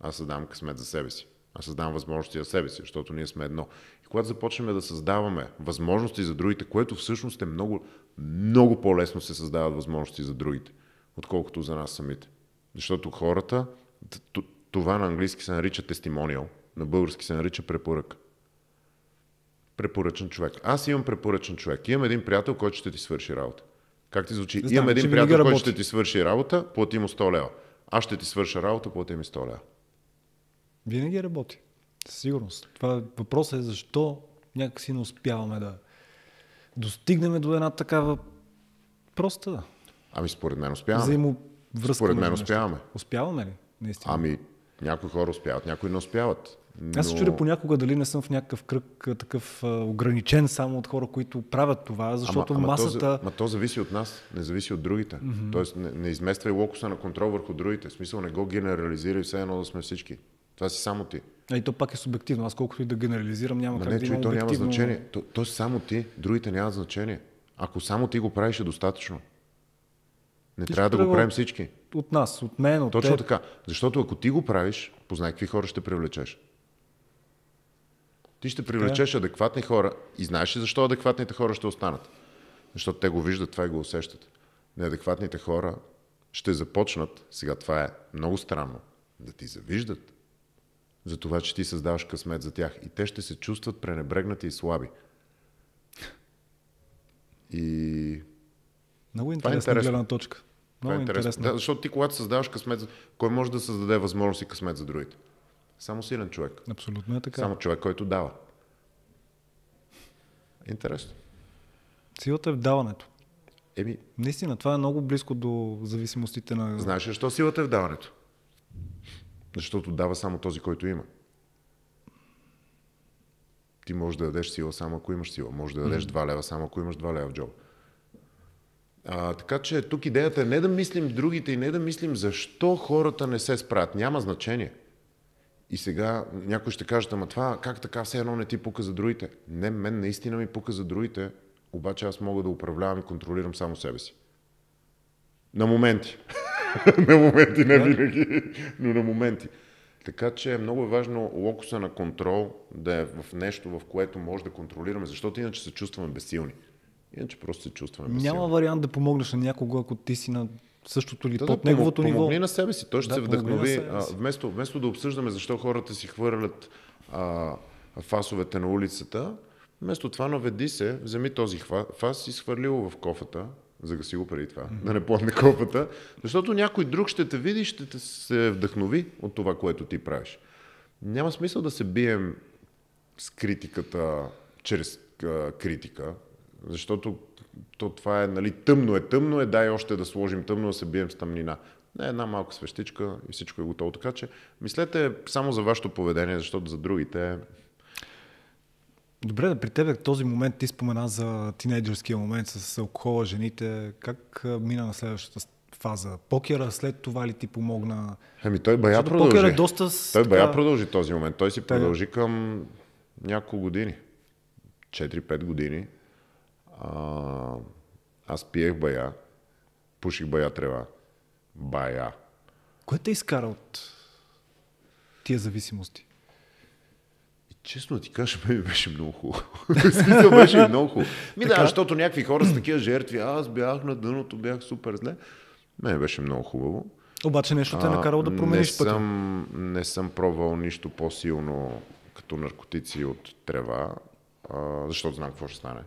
Speaker 1: аз създавам късмет за себе си. Аз създавам възможности за себе си, защото ние сме едно. И когато започнем да създаваме възможности за другите, което всъщност е много, много по-лесно се създават възможности за другите, отколкото за нас самите. Защото хората, това на английски се нарича тестимониал, на български се нарича препоръка. Препоръчен човек. Аз имам препоръчен човек. Имам един приятел, който ще ти свърши работа. Как ти звучи? Знам, имам един приятел, който ще ти свърши работа, плати му 100 лева. Аз ще ти свърша работа, плати ми 100 лева.
Speaker 2: Винаги работи. Със сигурност. Това въпросът е защо някакси не успяваме да достигнем до една такава проста.
Speaker 1: Ами според мен успяваме. Взаимовръзка. Според мен успяваме.
Speaker 2: Успяваме ли? Наистина.
Speaker 1: Ами някои хора успяват, някои не успяват.
Speaker 2: Но... Аз се чудя понякога дали не съм в някакъв кръг такъв а, ограничен само от хора, които правят това, защото ама, ама масата...
Speaker 1: То, ама то зависи от нас, не зависи от другите. Mm-hmm. Тоест не, не измествай локуса на контрол върху другите. В смисъл не го генерализирай все едно да сме всички. Това си само ти.
Speaker 2: А и то пак е субективно. Аз колкото и да генерализирам, няма как
Speaker 1: не,
Speaker 2: да има
Speaker 1: то
Speaker 2: обективно...
Speaker 1: няма значение. То, то само ти, другите нямат значение. Ако само ти го правиш е достатъчно. Не Всичко трябва да го правим всички.
Speaker 2: От нас, от мен, от
Speaker 1: Точно теб. така. Защото ако ти го правиш, познай какви хора ще привлечеш. Ти ще привлечеш така. адекватни хора и знаеш ли защо адекватните хора ще останат? Защото те го виждат това и го усещат. Неадекватните хора ще започнат, сега това е много странно, да ти завиждат за това, че ти създаваш късмет за тях. И те ще се чувстват пренебрегнати и слаби. И...
Speaker 2: Много интересна е гледна точка. Много
Speaker 1: е интересно. интересно. Да, защото ти, когато създаваш късмет, кой може да създаде възможност и късмет за другите? Само силен човек.
Speaker 2: Абсолютно е така.
Speaker 1: Само човек, който дава. Интересно.
Speaker 2: Силата е в даването.
Speaker 1: Еми,
Speaker 2: Наистина, това е много близко до зависимостите на...
Speaker 1: знаеш ли, защо силата е в даването? Защото дава само този, който има. Ти можеш да дадеш сила само ако имаш сила. Можеш да дадеш 2 лева само ако имаш 2 лева в джоба. А, така че тук идеята е не да мислим другите и не да мислим защо хората не се справят. Няма значение. И сега някой ще каже, ама това как така все едно не ти пука за другите? Не, мен наистина ми пука за другите, обаче аз мога да управлявам и контролирам само себе си. На моменти. на моменти, не винаги, но на моменти. Така че е много важно локуса на контрол да е в нещо, в което може да контролираме, защото иначе се чувстваме безсилни. Иначе просто се чувстваме безсилни.
Speaker 2: Няма вариант да помогнеш на някого, ако ти си на същото или
Speaker 1: Да,
Speaker 2: под
Speaker 1: да,
Speaker 2: неговото ниво.
Speaker 1: Помогни на себе си. Той ще
Speaker 2: Да,
Speaker 1: се вдъхнови. А, вместо, вместо да обсъждаме защо хората си хвърлят а, фасовете на улицата, вместо това наведи се, вземи този хва- фас и схвърли го в кофата, загаси го преди това, да не плътне кофата, защото някой друг ще те види ще те се вдъхнови от това, което ти правиш. Няма смисъл да се бием с критиката чрез критика, защото то това е, нали, тъмно е, тъмно е, дай още да сложим тъмно, да се бием с тъмнина. Не, една малка свещичка и всичко е готово. Така че мислете само за вашето поведение, защото за другите
Speaker 2: Добре, да при тебе този момент ти спомена за тинейджърския момент с алкохола, жените. Как мина на следващата фаза? Покера след това ли ти помогна?
Speaker 1: Ами той бая
Speaker 2: Защото
Speaker 1: продължи.
Speaker 2: покер е доста с-
Speaker 1: Той бая продължи този момент. Той си продължи към няколко години. 4-5 години. А, аз пиех бая, пуших бая трева. Бая.
Speaker 2: Кое те изкара от тия зависимости?
Speaker 1: Честно ти кажа, ме беше много хубаво. Смисъл беше много хубаво. Ми да, защото някакви хора с такива жертви, аз бях на дъното, бях супер зле. Мене беше много хубаво.
Speaker 2: Обаче нещо те е накарало да промениш
Speaker 1: не
Speaker 2: пътя.
Speaker 1: съм, не съм пробвал нищо по-силно като наркотици от трева, а, защото знам какво ще стане.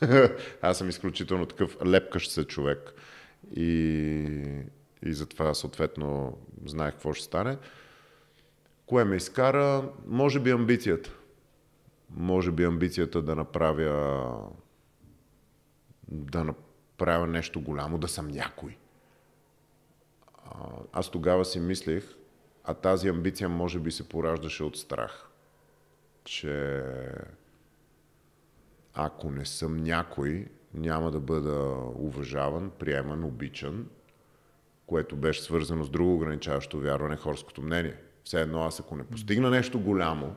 Speaker 1: Аз съм изключително такъв лепкащ се човек и, и затова съответно знаех какво ще стане. Кое ме изкара? Може би амбицията. Може би амбицията да направя да направя нещо голямо, да съм някой. Аз тогава си мислех, а тази амбиция може би се пораждаше от страх, че ако не съм някой, няма да бъда уважаван, приеман, обичан, което беше свързано с друго ограничаващо вярване, хорското мнение. Все едно аз ако не постигна нещо голямо,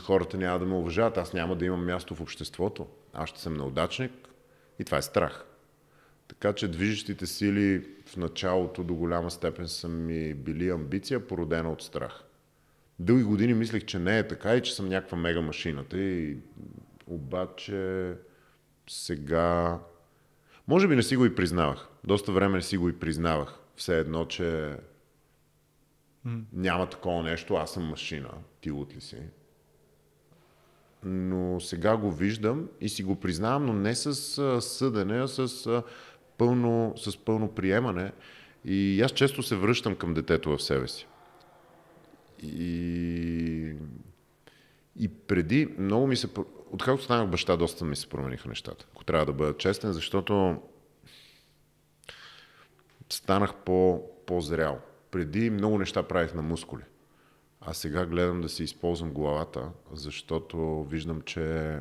Speaker 1: хората няма да ме уважават, аз няма да имам място в обществото. Аз ще съм неудачник и това е страх. Така че движещите сили в началото до голяма степен са ми били амбиция, породена от страх. Дълги години мислех, че не е така и че съм някаква мега машината. И... Обаче сега... Може би не си го и признавах. Доста време не си го и признавах. Все едно, че няма такова нещо, аз съм машина. Ти лут ли си? но сега го виждам и си го признавам, но не с а, съдене, а с, а, пълно, с пълно приемане. И аз често се връщам към детето в себе си. И, и преди много ми се... Откакто станах баща, доста ми се промениха нещата. Ако трябва да бъда честен, защото станах по, по-зрял. Преди много неща правих на мускули. А сега гледам да си използвам главата, защото виждам, че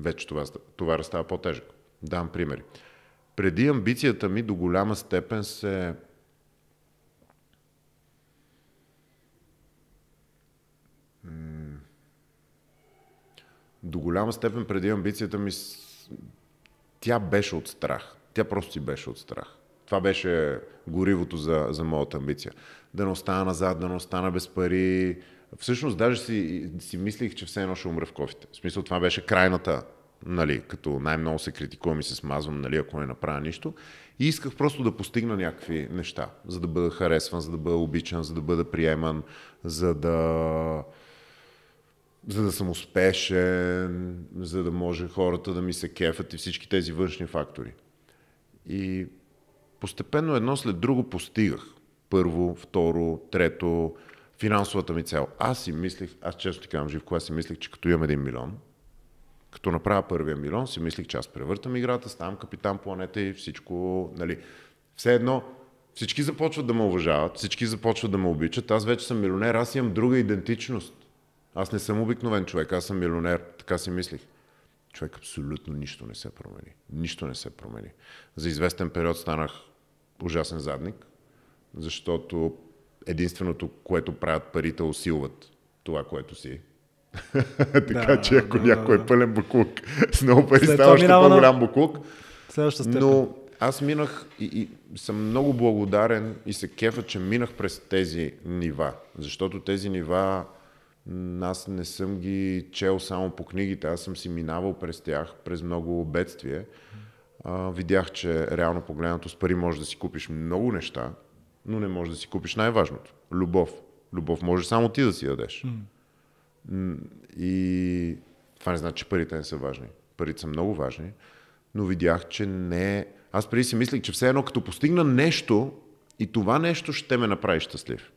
Speaker 1: вече това, това става по-тежък. Дам примери. Преди амбицията ми до голяма степен се до голяма степен преди амбицията ми тя беше от страх. Тя просто си беше от страх. Това беше горивото за, за моята амбиция. Да не остана назад, да не остана без пари. Всъщност даже си, си мислих, че все едно ще умра в кофите. В смисъл това беше крайната, нали, като най-много се критикувам и се смазвам, нали, ако не направя нищо. И исках просто да постигна някакви неща, за да бъда харесван, за да бъда обичан, за да бъда приеман, за да за да съм успешен, за да може хората да ми се кефат и всички тези външни фактори. И постепенно едно след друго постигах. Първо, второ, трето, финансовата ми цел. Аз си мислих, аз често ти казвам, Живко, аз си мислих, че като имам един милион, като направя първия милион, си мислих, че аз превъртам играта, ставам капитан планета и всичко, нали, все едно, всички започват да ме уважават, всички започват да ме обичат, аз вече съм милионер, аз имам друга идентичност. Аз не съм обикновен човек, аз съм милионер, така си мислих. Човек абсолютно нищо не се промени. Нищо не се промени. За известен период станах ужасен задник, защото единственото, което правят парите, усилват това, което си. така
Speaker 2: Да,
Speaker 1: че ако
Speaker 2: да,
Speaker 1: някой
Speaker 2: да.
Speaker 1: е пълен буклук, с много пари става още
Speaker 2: на-
Speaker 1: по-голям буклук. Но аз минах и, и съм много благодарен и се кефа, че минах през тези нива. Защото тези нива аз не съм ги чел само по книгите, аз съм си минавал през тях, през много бедствие. А, видях, че реално погледнато с пари можеш да си купиш много неща, но не можеш да си купиш най-важното. Любов. Любов може само ти да си дадеш. М, И това не значи, че парите не са важни. Парите са много важни, но видях, че не е... Аз преди си мислех, че все едно като постигна нещо и това нещо ще ме направи щастлив.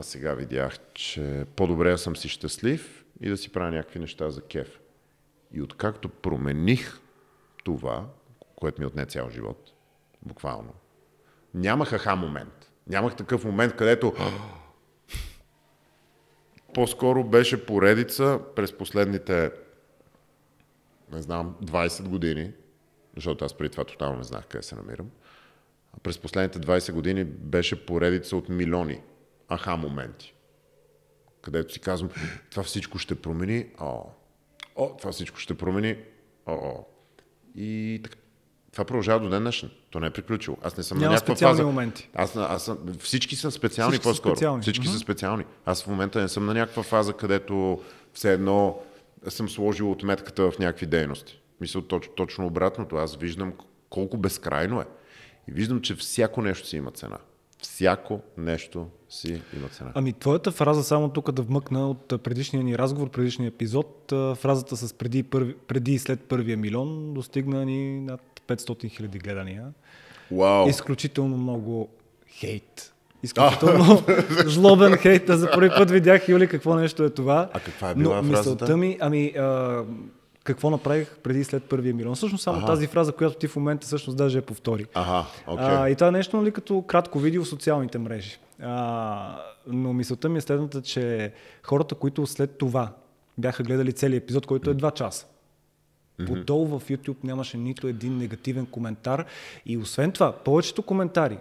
Speaker 1: А сега видях, че по-добре съм си щастлив и да си правя някакви неща за кеф. И откакто промених това, което ми отне цял живот, буквално, нямах аха момент. Нямах такъв момент, където по-скоро беше поредица през последните, не знам, 20 години, защото аз преди това тотално не знах къде се намирам. През последните 20 години беше поредица от милиони аха моменти, където си казвам, това всичко ще промени, о, о, това всичко ще промени, о, о. И така. Това продължава до ден днешен. То не е приключило. Аз не съм
Speaker 2: Няма
Speaker 1: на някаква
Speaker 2: специални
Speaker 1: фаза.
Speaker 2: моменти.
Speaker 1: Аз, аз съм, всички са специални
Speaker 2: Всички
Speaker 1: по-скоро.
Speaker 2: специални.
Speaker 1: Всички са специални. Аз в момента не съм на някаква фаза, където все едно съм сложил отметката в някакви дейности. Мисля точ, точно обратното. Аз виждам колко безкрайно е. И виждам, че всяко нещо си има цена. Всяко нещо си има цена.
Speaker 2: Ами, твоята фраза, само тук да вмъкна от предишния ни разговор, предишния епизод, фразата с преди, първи, преди и след първия милион достигна ни над 500 хиляди гледания.
Speaker 1: Вау!
Speaker 2: Изключително много хейт. Изключително злобен хейт. За първи път видях, Юли, какво нещо е това.
Speaker 1: А каква е била
Speaker 2: Но
Speaker 1: фразата?
Speaker 2: мисълта ми, ами, а, какво направих преди и след първия милион. Всъщност само тази фраза, която ти в момента всъщност даже я повтори.
Speaker 1: Аха, окей.
Speaker 2: А, и това е нещо, нали, като кратко видео в социалните мрежи. А, но мисълта ми е следната, че хората, които след това бяха гледали целият епизод, който е 2 часа, Подолу в YouTube нямаше нито един негативен коментар. И освен това, повечето коментари,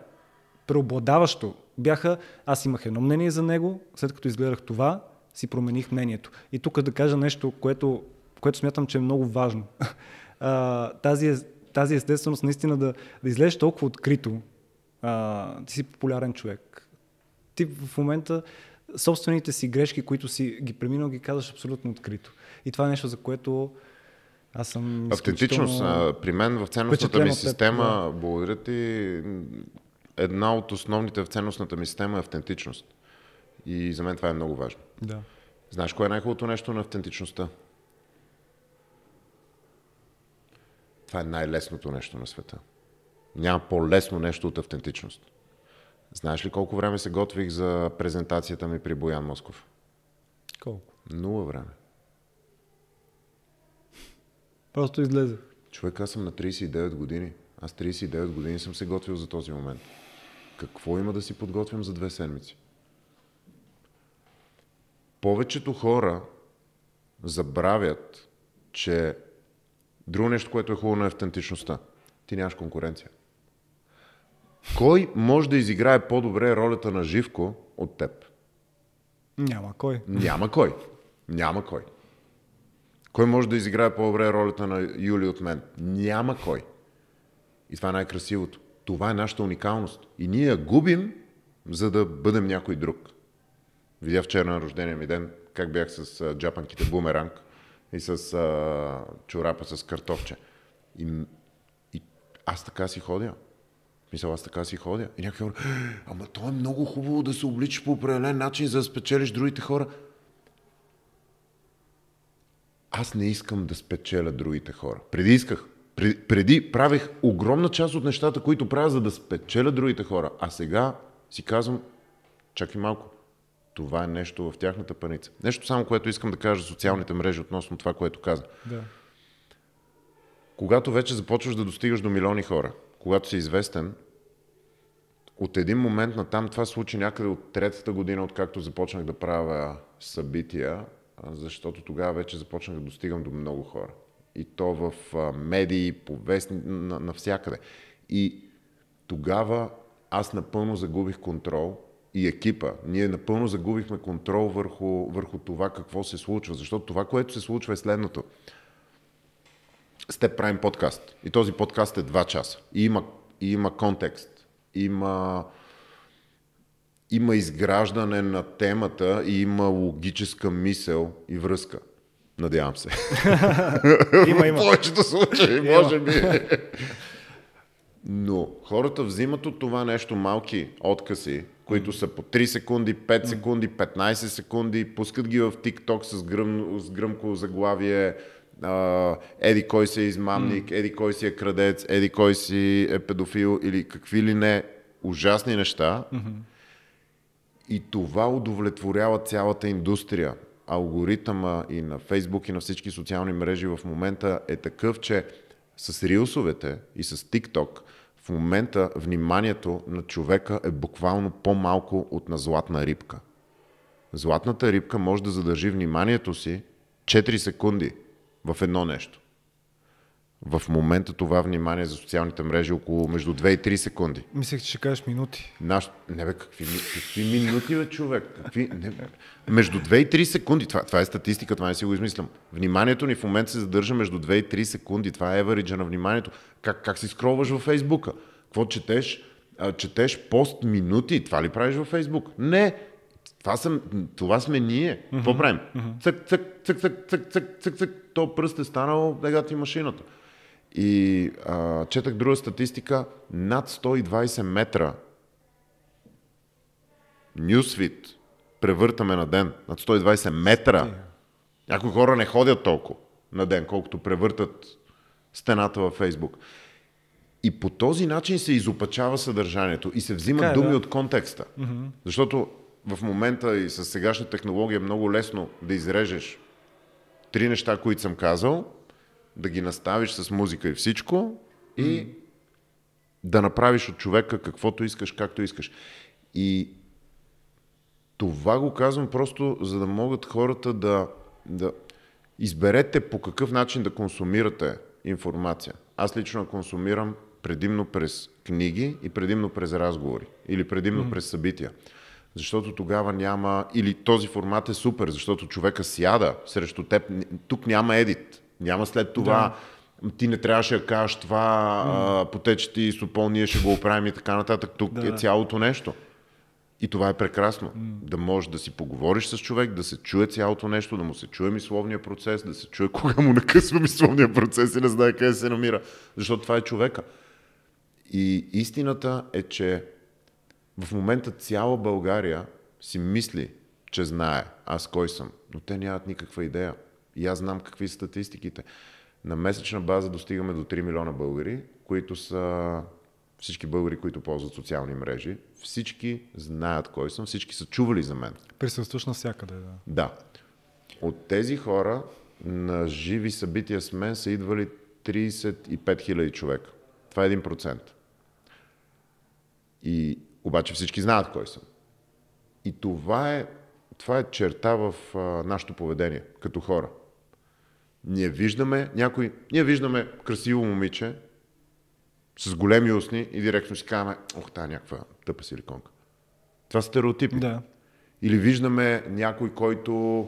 Speaker 2: преобладаващо, бяха, аз имах едно мнение за него, след като изгледах това, си промених мнението. И тук да кажа нещо, което, което смятам, че е много важно. А, тази, е- тази естественост наистина да, да излезеш толкова открито. А, ти си популярен човек. Ти в момента собствените си грешки, които си ги преминал, ги казваш абсолютно открито. И това е нещо, за което аз съм
Speaker 1: Автентичност. При мен в ценностната ми
Speaker 2: теб,
Speaker 1: система, благодаря ти, една от основните в ценностната ми система е автентичност. И за мен това е много важно.
Speaker 2: Да.
Speaker 1: Знаеш кое е най-хубавото нещо на автентичността? Това е най-лесното нещо на света. Няма по-лесно нещо от автентичност. Знаеш ли колко време се готвих за презентацията ми при Боян Москов?
Speaker 2: Колко?
Speaker 1: Нула време.
Speaker 2: Просто излезе.
Speaker 1: Човек, аз съм на 39 години. Аз 39 години съм се готвил за този момент. Какво има да си подготвям за две седмици? Повечето хора забравят, че друго нещо, което е хубаво на автентичността. Ти нямаш конкуренция. Кой може да изиграе по-добре ролята на Живко от теб?
Speaker 2: Няма кой.
Speaker 1: Няма кой. Няма кой. Кой може да изиграе по-добре ролята на Юли от мен? Няма кой. И това е най-красивото. Това е нашата уникалност. И ние я губим, за да бъдем някой друг. Видя вчера на рождения ми ден как бях с джапанките бумеранг и с а, чорапа с картофче. И, и аз така си ходя. Мисля, аз така си ходя. И някакви хора, ама то е много хубаво да се обличаш по определен начин, за да спечелиш другите хора. Аз не искам да спечеля другите хора. Преди исках. Преди правех огромна част от нещата, които правя, за да спечеля другите хора. А сега си казвам, Чакай малко. Това е нещо в тяхната паница. Нещо само, което искам да кажа за социалните мрежи относно това, което каза.
Speaker 2: Да.
Speaker 1: Когато вече започваш да достигаш до милиони хора, когато си известен, от един момент на там това случи някъде от третата година, откакто започнах да правя събития, защото тогава вече започнах да достигам до много хора. И то в медии, по вестни, навсякъде. И тогава аз напълно загубих контрол и екипа. Ние напълно загубихме контрол върху, върху това какво се случва. Защото това, което се случва е следното. С теб правим подкаст. И този подкаст е 2 часа. И има, и има контекст. Има, има изграждане на темата и има логическа мисъл и връзка. Надявам се.
Speaker 2: има, има.
Speaker 1: В повечето случаи, може би. Но хората взимат от това нещо малки откъси, които са по 3 секунди, 5 секунди, 15 секунди, пускат ги в TikTok с, гръм, с гръмко заглавие, а, еди кой си е измамник, еди кой си е крадец, еди кой си е педофил или какви ли не ужасни неща. И това удовлетворява цялата индустрия. Алгоритъма и на Фейсбук и на всички социални мрежи в момента е такъв, че с рилсовете и с TikTok в момента вниманието на човека е буквално по-малко от на златна рибка. Златната рибка може да задържи вниманието си 4 секунди в едно нещо. В момента това внимание за социалните мрежи е около между 2 и 3 секунди.
Speaker 2: Мислех, че ще кажеш минути.
Speaker 1: Наш... Не бе, какви, какви минути, бе, човек? Какви... Не, бе. Между 2 и 3 секунди. Това, това е статистика, това не си го измислям. Вниманието ни в момента се задържа между 2 и 3 секунди. Това е евариджа на вниманието. Как, как си скролваш във Фейсбука? Какво четеш? А, четеш пост минути. Това ли правиш във Фейсбук? Не. Това, съм, това сме ние. Какво правим? Цък, цък, цък, цък, цък, цък, цък, цък. То пръст е станал, дега ти машината. И а, четах друга статистика, над 120 метра нюсвит превъртаме на ден. Над 120 метра. Някои хора не ходят толкова на ден, колкото превъртат стената във Фейсбук. И по този начин се изопачава съдържанието и се взимат
Speaker 2: Така е,
Speaker 1: думи
Speaker 2: да.
Speaker 1: от контекста. Защото в момента и с сегашна технология е много лесно да изрежеш три неща, които съм казал, да ги наставиш с музика и всичко и да направиш от човека каквото искаш, както искаш. И това го казвам просто, за да могат хората да, да изберете по какъв начин да консумирате информация. Аз лично консумирам предимно през книги и предимно през разговори или предимно mm. през събития. Защото тогава няма, или този формат е супер, защото човека сяда срещу теб, тук няма едит, няма след това, да. ти не трябваше да кажеш това, mm. а, потече ти супол, ние ще го оправим и така нататък. Тук
Speaker 2: Да.
Speaker 1: е цялото нещо. И това е прекрасно. Mm. Да можеш да си поговориш с човек, да се чуе цялото нещо, да му се чуе мисловния процес, да се чуе кога му накъсва мисловния процес и не знае къде се намира. Защото това е човека. И истината е, че в момента цяла България си мисли, че знае аз кой съм, но те нямат никаква идея. И аз знам какви са статистиките. На месечна база достигаме до 3 милиона българи, които са всички българи, които ползват социални мрежи. Всички знаят кой съм, всички са чували за мен.
Speaker 2: Присъстваш навсякъде, да.
Speaker 1: Да. От тези хора на живи събития с мен са идвали 35 хиляди човека. Това е 1%. И обаче всички знаят кой съм. И това е, това е черта в а, нашето поведение като хора. Ние виждаме някой, ние виждаме красиво момиче с големи устни и директно си казваме, ох, тая някаква тъпа силиконка. Това са стереотипи.
Speaker 2: Да.
Speaker 1: Или виждаме някой, който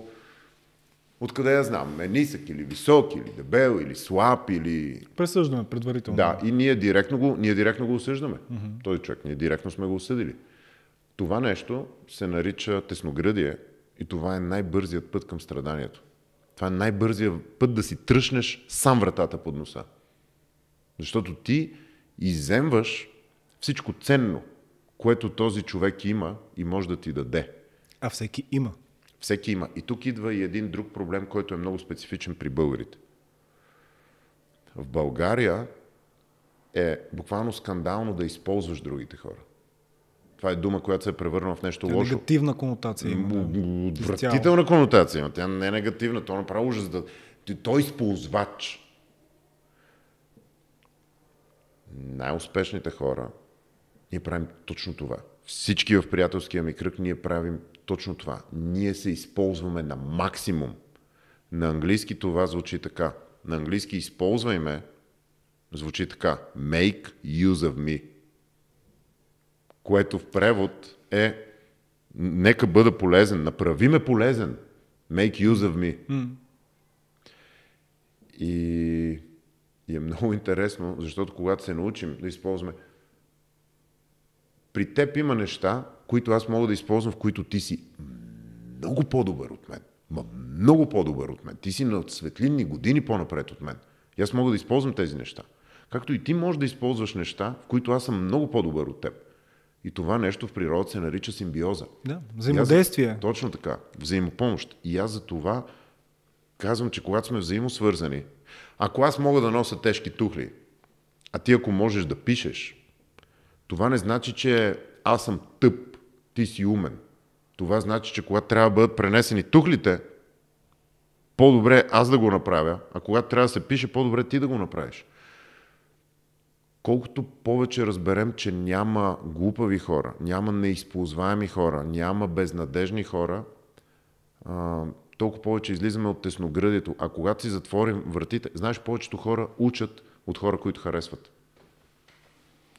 Speaker 1: откъде я знам, е нисък или висок, или дебел, или слаб, или...
Speaker 2: Пресъждаме предварително.
Speaker 1: Да, и ние директно го, ние директно го осъждаме. Mm-hmm. Този човек, ние директно сме го осъдили. Това нещо се нарича тесноградие и това е най-бързият път към страданието. Това е най-бързият път да си тръщнеш сам вратата под носа. Защото ти иземваш всичко ценно, което този човек има и може да ти даде.
Speaker 2: А всеки има.
Speaker 1: Всеки има. И тук идва и един друг проблем, който е много специфичен при българите. В България е буквално скандално да използваш другите хора. Това е дума, която се е превърнала в нещо
Speaker 2: Тя е
Speaker 1: лошо.
Speaker 2: негативна конотация. има, да.
Speaker 1: Отвратителна конотация, но тя не е негативна, то направо ужас да... Той използвач. Най-успешните хора, ние правим точно това. Всички в приятелския ми кръг ние правим точно това. Ние се използваме на максимум. На английски това звучи така. На английски използвай ме звучи така. Make use of me. Което в превод е нека бъда полезен, направи ме полезен. Make use of me. И, и е много интересно, защото когато се научим да използваме при теб има неща, които аз мога да използвам, в които ти си много по-добър от мен. Ма много по-добър от мен. Ти си на светлинни години по-напред от мен. И аз мога да използвам тези неща. Както и ти можеш да използваш неща, в които аз съм много по-добър от теб. И това нещо в природата се нарича симбиоза.
Speaker 2: Да, взаимодействие.
Speaker 1: Точно така. Взаимопомощ. И аз за това казвам, че когато сме взаимосвързани, ако аз мога да нося тежки тухли, а ти ако можеш да пишеш, това не значи, че аз съм тъп, ти си умен. Това значи, че когато трябва да бъдат пренесени тухлите, по-добре аз да го направя, а когато трябва да се пише, по-добре ти да го направиш. Колкото повече разберем, че няма глупави хора, няма неизползваеми хора, няма безнадежни хора, а, толкова повече излизаме от тесноградието. А когато си затворим вратите, знаеш, повечето хора учат от хора, които харесват.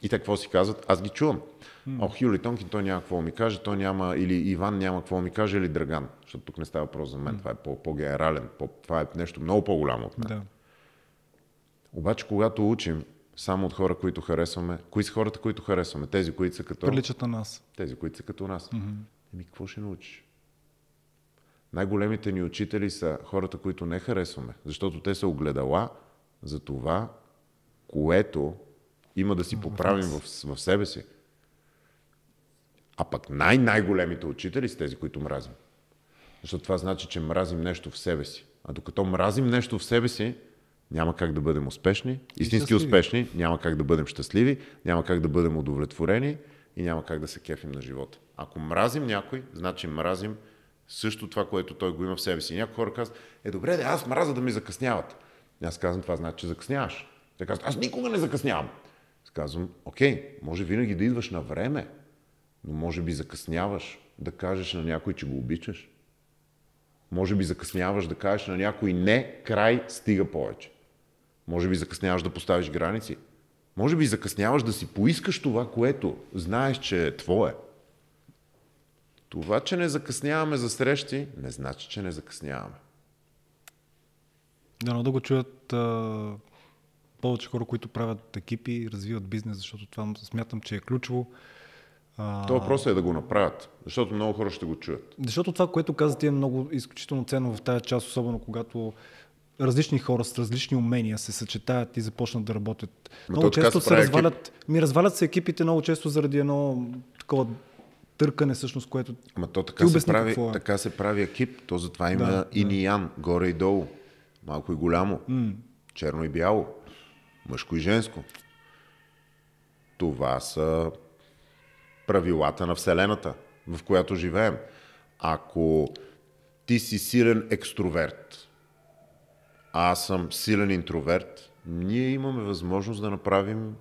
Speaker 1: И те какво си казват? Аз ги чувам. О, Хюли Тонкин, той няма какво ми каже, той няма, или Иван няма какво ми каже, или Драган. Защото тук не става въпрос за мен, това е по- по-генерален, по- това е нещо много по-голямо от мен.
Speaker 2: Да.
Speaker 1: Обаче, когато учим само от хора, които харесваме, кои са хората, които харесваме? Тези, които са като...
Speaker 2: Приличат на нас.
Speaker 1: Тези, които са като нас. Еми, какво ще научиш? Най-големите ни учители са хората, които не харесваме, защото те са огледала за това, което има да си поправим в, в себе си. А пък най-най-големите учители са тези, които мразим. Защото това значи, че мразим нещо в себе си. А докато мразим нещо в себе си, няма как да бъдем успешни, истински
Speaker 2: щастливи.
Speaker 1: успешни, няма как да бъдем щастливи, няма как да бъдем удовлетворени и няма как да се кефим на живота. Ако мразим някой, значи мразим също това, което той го има в себе си. Някои хора казват, е добре, де, аз мраза да ми закъсняват. И аз казвам, това значи, че закъсняваш. Те казват, аз никога не закъснявам. Аз казвам, окей, може винаги да идваш на време, но може би закъсняваш да кажеш на някой, че го обичаш. Може би закъсняваш да кажеш на някой не, край, стига повече. Може би закъсняваш да поставиш граници. Може би закъсняваш да си поискаш това, което знаеш, че е твое. Това, че не закъсняваме за срещи, не значи, че не закъсняваме.
Speaker 2: Дано да го чуят а, повече хора, които правят екипи, развиват бизнес, защото това смятам, че е ключово. А,
Speaker 1: То въпросът е да го направят, защото много хора ще го чуят.
Speaker 2: Защото това, което каза ти е много изключително ценно в тази част, особено когато различни хора с различни умения се съчетаят и започнат да работят.
Speaker 1: Ма
Speaker 2: много
Speaker 1: то така
Speaker 2: често
Speaker 1: се
Speaker 2: развалят, ми развалят се екипите много често заради едно такова търкане, всъщност, което
Speaker 1: Ама то така се, прави,
Speaker 2: е.
Speaker 1: така се прави екип, то затова има
Speaker 2: Да,
Speaker 1: ин и ян, горе и долу, малко и голямо, черно и бяло, мъжко и женско. Това са правилата на Вселената, в която живеем. Ако ти си силен екстроверт, а аз съм силен интроверт, ние имаме възможност да направим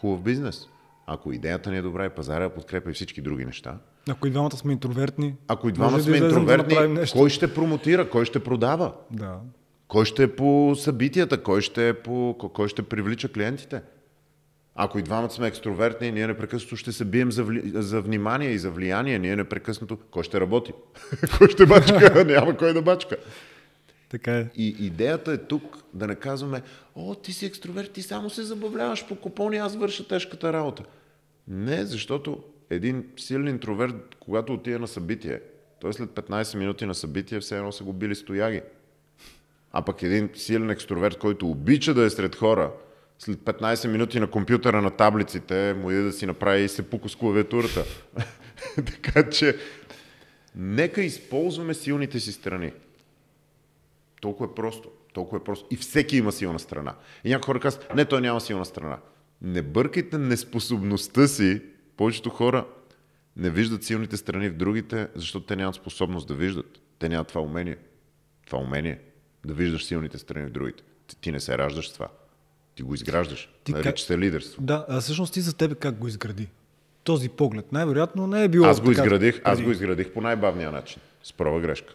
Speaker 1: хубав бизнес. Ако идеята ни е добра и пазара подкрепя и всички други неща,
Speaker 2: ако и двамата сме интровертни,
Speaker 1: ако и
Speaker 2: може
Speaker 1: двама
Speaker 2: да
Speaker 1: сме
Speaker 2: да
Speaker 1: интровертни,
Speaker 2: нещо.
Speaker 1: кой ще промотира, кой ще продава?
Speaker 2: Да.
Speaker 1: Кой ще е по събитията, кой ще, е по, кой ще привлича клиентите? Ако и двамата сме екстровертни, ние непрекъснато ще се бием за, вли... за внимание и за влияние. Ние непрекъснато... Кой ще работи? кой ще бачка? Няма кой да бачка.
Speaker 2: Така е.
Speaker 1: И идеята е тук да не казваме, о, ти си екстроверт, ти само се забавляваш по купони, аз върша тежката работа. Не, защото един силен интроверт, когато отиде на събитие, той след 15 минути на събитие все едно са го били стояги. А пък един силен екстроверт, който обича да е сред хора, след 15 минути на компютъра на таблиците, му иде да си направи и се пука с клавиатурата. така че, нека използваме силните си страни. Толкова е просто. Толкова е просто. И всеки има силна страна. И някои хора казват, не, той няма силна страна. Не бъркайте неспособността си. Повечето хора Не виждат силните страни в другите, защото те нямат способност да виждат. Те нямат това умение. Това умение да виждаш силните страни в другите. Ти, ти не се раждаш с това. Ти го изграждаш. Ти Нарича как... се лидерство.
Speaker 2: Да, а всъщност ти за тебе как го изгради? Този поглед. Най-вероятно не е било.
Speaker 1: Аз го, така, изградих, аз го изградих по най-бавния начин. С проба грешка.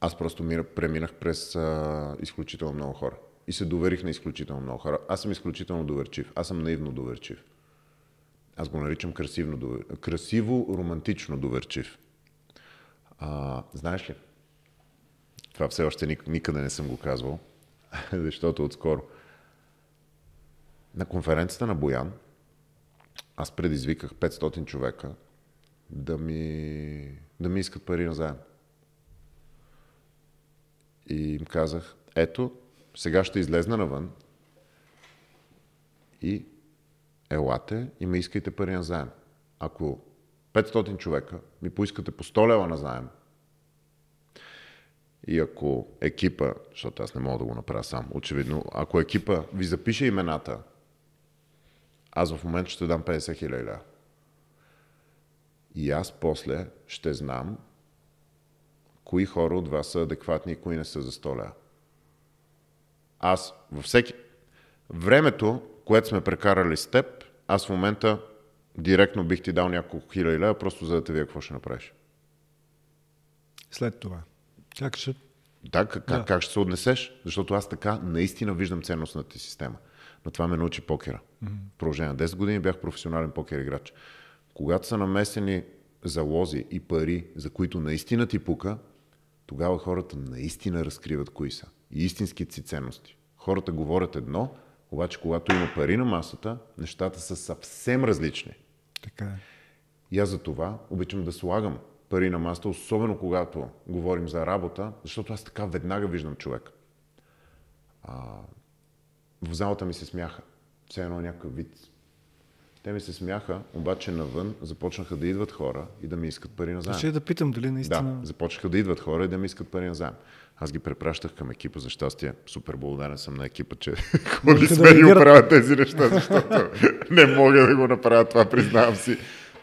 Speaker 1: Аз просто мира, преминах през а, изключително много хора. И се доверих на изключително много хора. Аз съм изключително доверчив. Аз съм наивно доверчив. Аз го наричам красивно, довер... красиво, романтично доверчив. А, знаеш ли? Това все още ник- никъде не съм го казвал, защото отскоро. На конференцията на Боян аз предизвиках 500 човека да ми, да ми искат пари на заем. И им казах, ето, сега ще излезна навън и елате и ме искайте пари на заем. Ако 500 човека ми поискате по 100 лева на заем, и ако екипа, защото аз не мога да го направя сам, очевидно, ако екипа ви запише имената, аз в момента ще дам 50 хиляди И аз после ще знам кои хора от вас са адекватни и кои не са за 100 лева. Аз във всеки... Времето, което сме прекарали с теб, аз в момента директно бих ти дал няколко хиляди лева, просто за да те вие какво ще направиш.
Speaker 2: След това. Как ще...
Speaker 1: Да, как, да. как ще се отнесеш? Защото аз така наистина виждам ценностната ти система. Но това ме научи покера. Mm-hmm. Продължение на 10 години бях професионален покер играч. Когато са намесени залози и пари, за които наистина ти пука, тогава хората наистина разкриват кои са. И истинските си ценности. Хората говорят едно, обаче когато има пари на масата, нещата са съвсем различни.
Speaker 2: Така е.
Speaker 1: И аз за това обичам да слагам пари на масата, особено когато говорим за работа, защото аз така веднага виждам човек. А, в залата ми се смяха. Все едно някакъв вид. Те ми се смяха, обаче навън започнаха да идват хора и да ми искат пари на заем.
Speaker 2: Ще да питам дали наистина...
Speaker 1: Да, започнаха да идват хора и да ми искат пари на заем. Аз ги препращах към екипа, за щастие. Супер благодарен съм на екипа, че ходи с мен и оправят тези неща, защото не мога да го направя това, признавам си.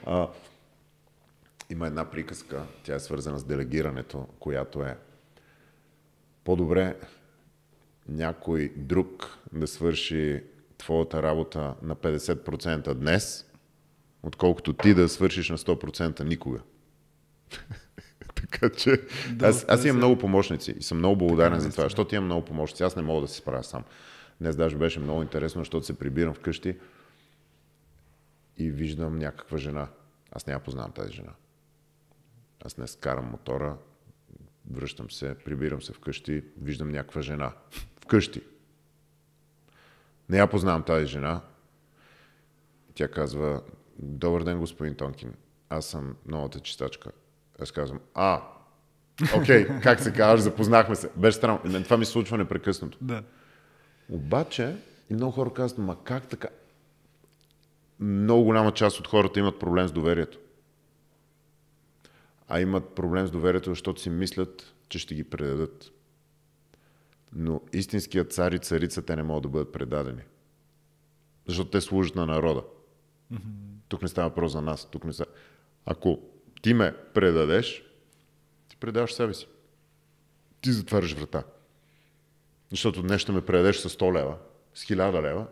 Speaker 1: А, има една приказка, тя е свързана с делегирането, която е по-добре някой друг да свърши твоята работа на 50% днес, отколкото ти да свършиш на 100% никога. така че да, аз, аз имам много помощници и съм много благодарен за това, защото имам много помощници. Аз не мога да се справя сам. Днес даже беше много интересно, защото се прибирам вкъщи и виждам някаква жена. Аз няма познавам тази жена. Аз днес карам мотора, връщам се, прибирам се вкъщи, виждам някаква жена. Вкъщи. Не я познавам тази жена. Тя казва, добър ден, господин Тонкин. Аз съм новата чистачка. Аз казвам, а, окей, okay, как се казваш, запознахме се. Беше странно. Това ми се случва непрекъснато.
Speaker 2: Да.
Speaker 1: Обаче, много хора казват, ма как така? Много голяма част от хората имат проблем с доверието а имат проблем с доверието, защото си мислят, че ще ги предадат. Но истинският цар и царица те не могат да бъдат предадени. Защото те служат на народа. Mm-hmm. Тук не става въпрос за нас. Тук не става... Ако ти ме предадеш, ти предаваш себе си. Ти затваряш врата. Защото днес ще ме предадеш с 100 лева, с 1000 лева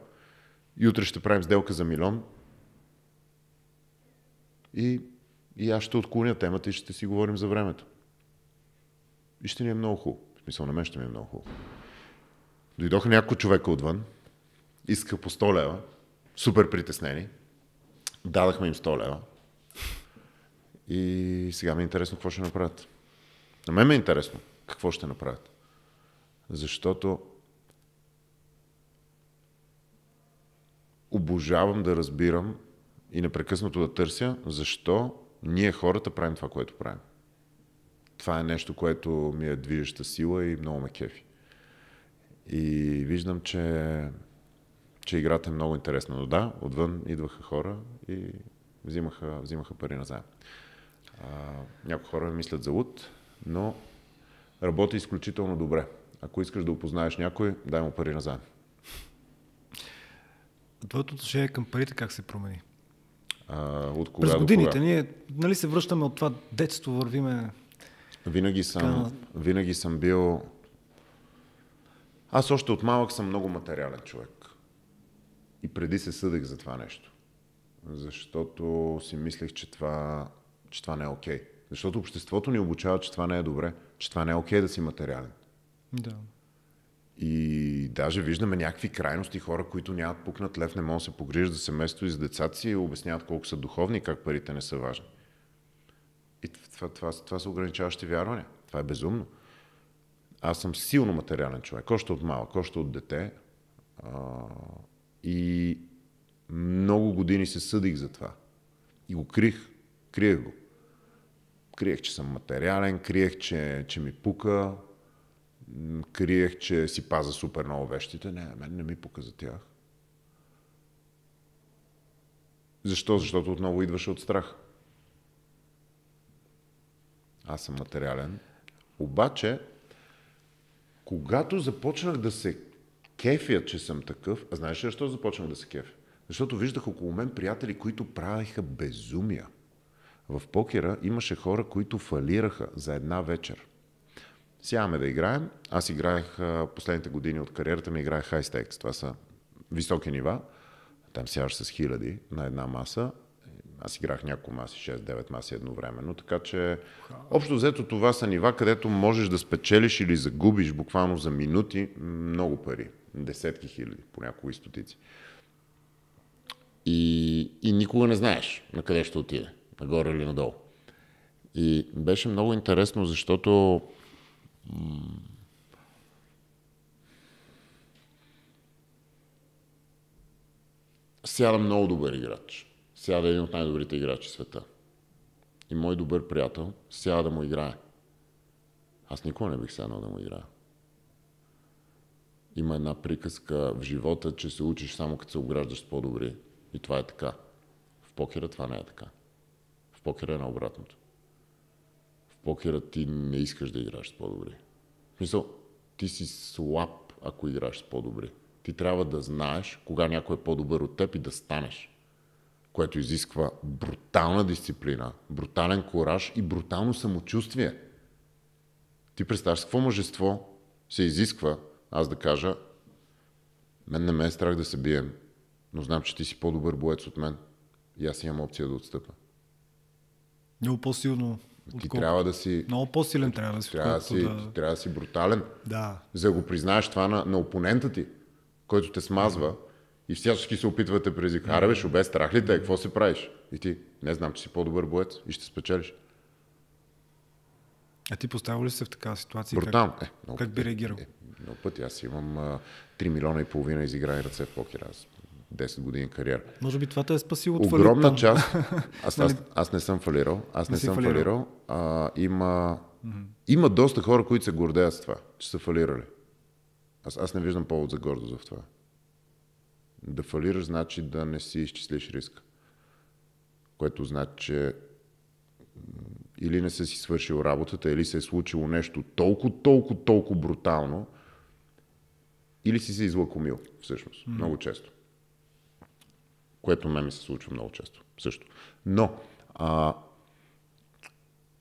Speaker 1: и утре ще правим сделка за милион и и аз ще отклоня темата и ще си говорим за времето. И ще ни е много хубаво. В смисъл на мен ще ми е много хубаво. Дойдоха няколко човека отвън, искаха по 100 лева, супер притеснени. Дадахме им 100 лева. И сега ми е интересно какво ще направят. На мен ме е интересно какво ще направят. Защото обожавам да разбирам и непрекъснато да търся защо ние хората правим това, което правим. Това е нещо, което ми е движеща сила и много ме кефи. И виждам, че, че играта е много интересна. Но да, отвън идваха хора и взимаха, взимаха пари назаем. някои хора мислят за луд, но работи изключително добре. Ако искаш да опознаеш някой, дай му пари назаем.
Speaker 2: Твоето отношение към парите как се промени?
Speaker 1: А, от кога
Speaker 2: През годините
Speaker 1: кога?
Speaker 2: ние нали се връщаме от това детство, вървиме...
Speaker 1: Винаги съм,
Speaker 2: Така.
Speaker 1: винаги съм бил... Аз още от малък съм много материален човек. И преди се съдех за това нещо. Защото си мислех, че това, че това не е окей. Защото обществото ни обучава, че това не е добре. Че това не е окей да си материален.
Speaker 2: Да.
Speaker 1: И даже виждаме някакви крайности, хора, които нямат пукнат лев, не могат да се погрижат за семейството и за децата си и обясняват колко са духовни и как парите не са важни. И това, това, това са ограничаващи вярвания. Това е безумно. Аз съм силно материален човек, още от малък, още от дете. А, и много години се съдих за това. И го крих. Криех го. Криех, че съм материален, криех, че, че ми пука, криех, че си паза супер много вещите. Не, мен не ми пука за тях. Защо? Защото отново идваше от страх. Аз съм материален. Обаче, когато започнах да се кефя, че съм такъв, а знаеш ли защо започнах да се кефя? Защото виждах около мен приятели, които правиха безумия. В покера имаше хора, които фалираха за една вечер. Сядаме да играем. Аз играех последните години от кариерата ми, играех high stakes. Това са високи нива. Там сядаш с хиляди на една маса. Аз играх няколко маси, 6-9 маси едновременно. Така че, общо взето това са нива, където можеш да спечелиш или загубиш буквално за минути много пари. Десетки хиляди, понякога и стотици. И, и никога не знаеш на къде ще отиде, нагоре или надолу. И беше много интересно, защото м- сяда много добър играч. Сяда един от най-добрите играчи в света. И мой добър приятел сяда да му играе. Аз никога не бих седнал да му играя. Има една приказка в живота, че се учиш само като се обграждаш с по-добри. И това е така. В покера това не е така. В покера е наобратното. В покера ти не искаш да играеш с по-добри. В смисъл, ти си слаб, ако играеш с по-добри. Ти трябва да знаеш кога някой е по-добър от теб и да станеш. Което изисква брутална дисциплина, брутален кораж и брутално самочувствие. Ти представяш какво мъжество се изисква, аз да кажа, мен не ме е страх да се бием, но знам, че ти си по-добър боец от мен и аз имам опция да отстъпя.
Speaker 2: Много по-силно.
Speaker 1: Ти
Speaker 2: отколко-
Speaker 1: трябва да си,
Speaker 2: Много по-силен трябва да си.
Speaker 1: трябва да си, трябва да си брутален,
Speaker 2: да.
Speaker 1: за да го признаеш това на, на опонента ти, който те смазва и всячески се опитва да те предизвика. Аре бе, страх ли те, какво се правиш? И ти, не знам, че си по-добър боец и ще спечелиш.
Speaker 2: А ти поставил ли се в такава ситуация?
Speaker 1: Брутално.
Speaker 2: Как,
Speaker 1: Е, много
Speaker 2: как би реагирал?
Speaker 1: Е, много пъти. Аз имам а, 3 милиона и половина изиграни ръце в покера. Аз 10 години кариера.
Speaker 2: Може би това те е спасило от фалит
Speaker 1: Огромна
Speaker 2: там.
Speaker 1: част. Аз,
Speaker 2: Нали?
Speaker 1: аз, аз не съм фалирал. Аз не,
Speaker 2: Не
Speaker 1: съм
Speaker 2: фалирал.
Speaker 1: фалирал. А, има, има доста хора, които се гордеят с това, че са фалирали. Аз, аз не виждам повод за гордост в това. Да фалираш значи да не си изчислиш риска. Което значи, че или не си си свършил работата, или се е случило нещо толкова, толкова, толкова брутално, или си се излакомил, всъщност, много често. Което мен ми се случва много често, също. Но, а,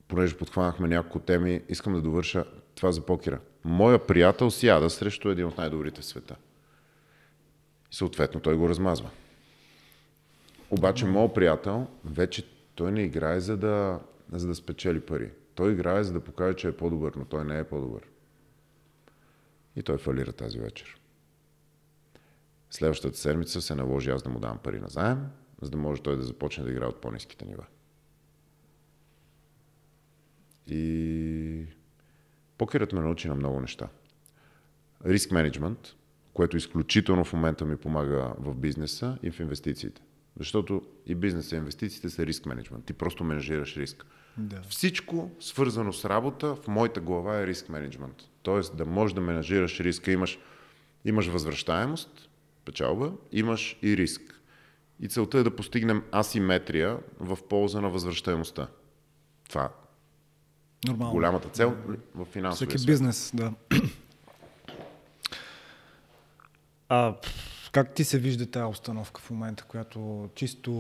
Speaker 1: понеже подхванахме няколко теми, искам да довърша това за покера. Моя приятел сяда срещу един от най-добрите в света. Съответно той го размазва. Обаче моят приятел вече той не играе за да, за да спечели пари. Той играе за да покаже, че е по-добър, но той не е по-добър. И той фалира тази вечер. Следващата седмица се наложи аз да му дам пари на заем, за да може той да започне да играе от по-низките нива. И покерът ме научи на много неща. Риск менеджмент, което изключително в момента ми помага в бизнеса и в инвестициите. Защото и бизнеса и инвестициите са риск менеджмент. Ти просто менажираш риск.
Speaker 2: Да.
Speaker 1: Всичко свързано с работа в моята глава е риск менеджмент. Тоест да можеш да менажираш риска. Имаш, имаш възвръщаемост, печалба, имаш и риск. И целта е да постигнем асиметрия в полза на възвръщаемостта. Това е
Speaker 2: Нормално.
Speaker 1: голямата цел в финансовия
Speaker 2: Всеки
Speaker 1: свят.
Speaker 2: бизнес, да. А, Как ти се вижда тази установка в момента, която чисто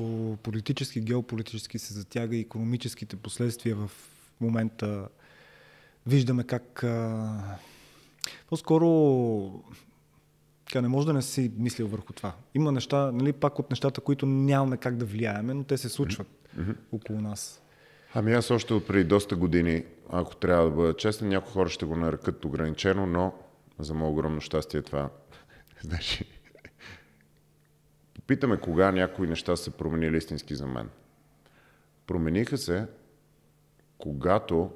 Speaker 2: политически, геополитически се затяга и економическите последствия в момента виждаме как а, по-скоро така, не може да не си мислил върху това. Има неща, нали, пак от нещата, които нямаме как да влияеме, но те се случват mm-hmm. около нас.
Speaker 1: Ами аз още от преди доста години, ако трябва да бъда честен, някои хора ще го нарекат ограничено, но за мое огромно щастие това. Значи, Питаме кога някои неща са променили истински за мен. Промениха се, когато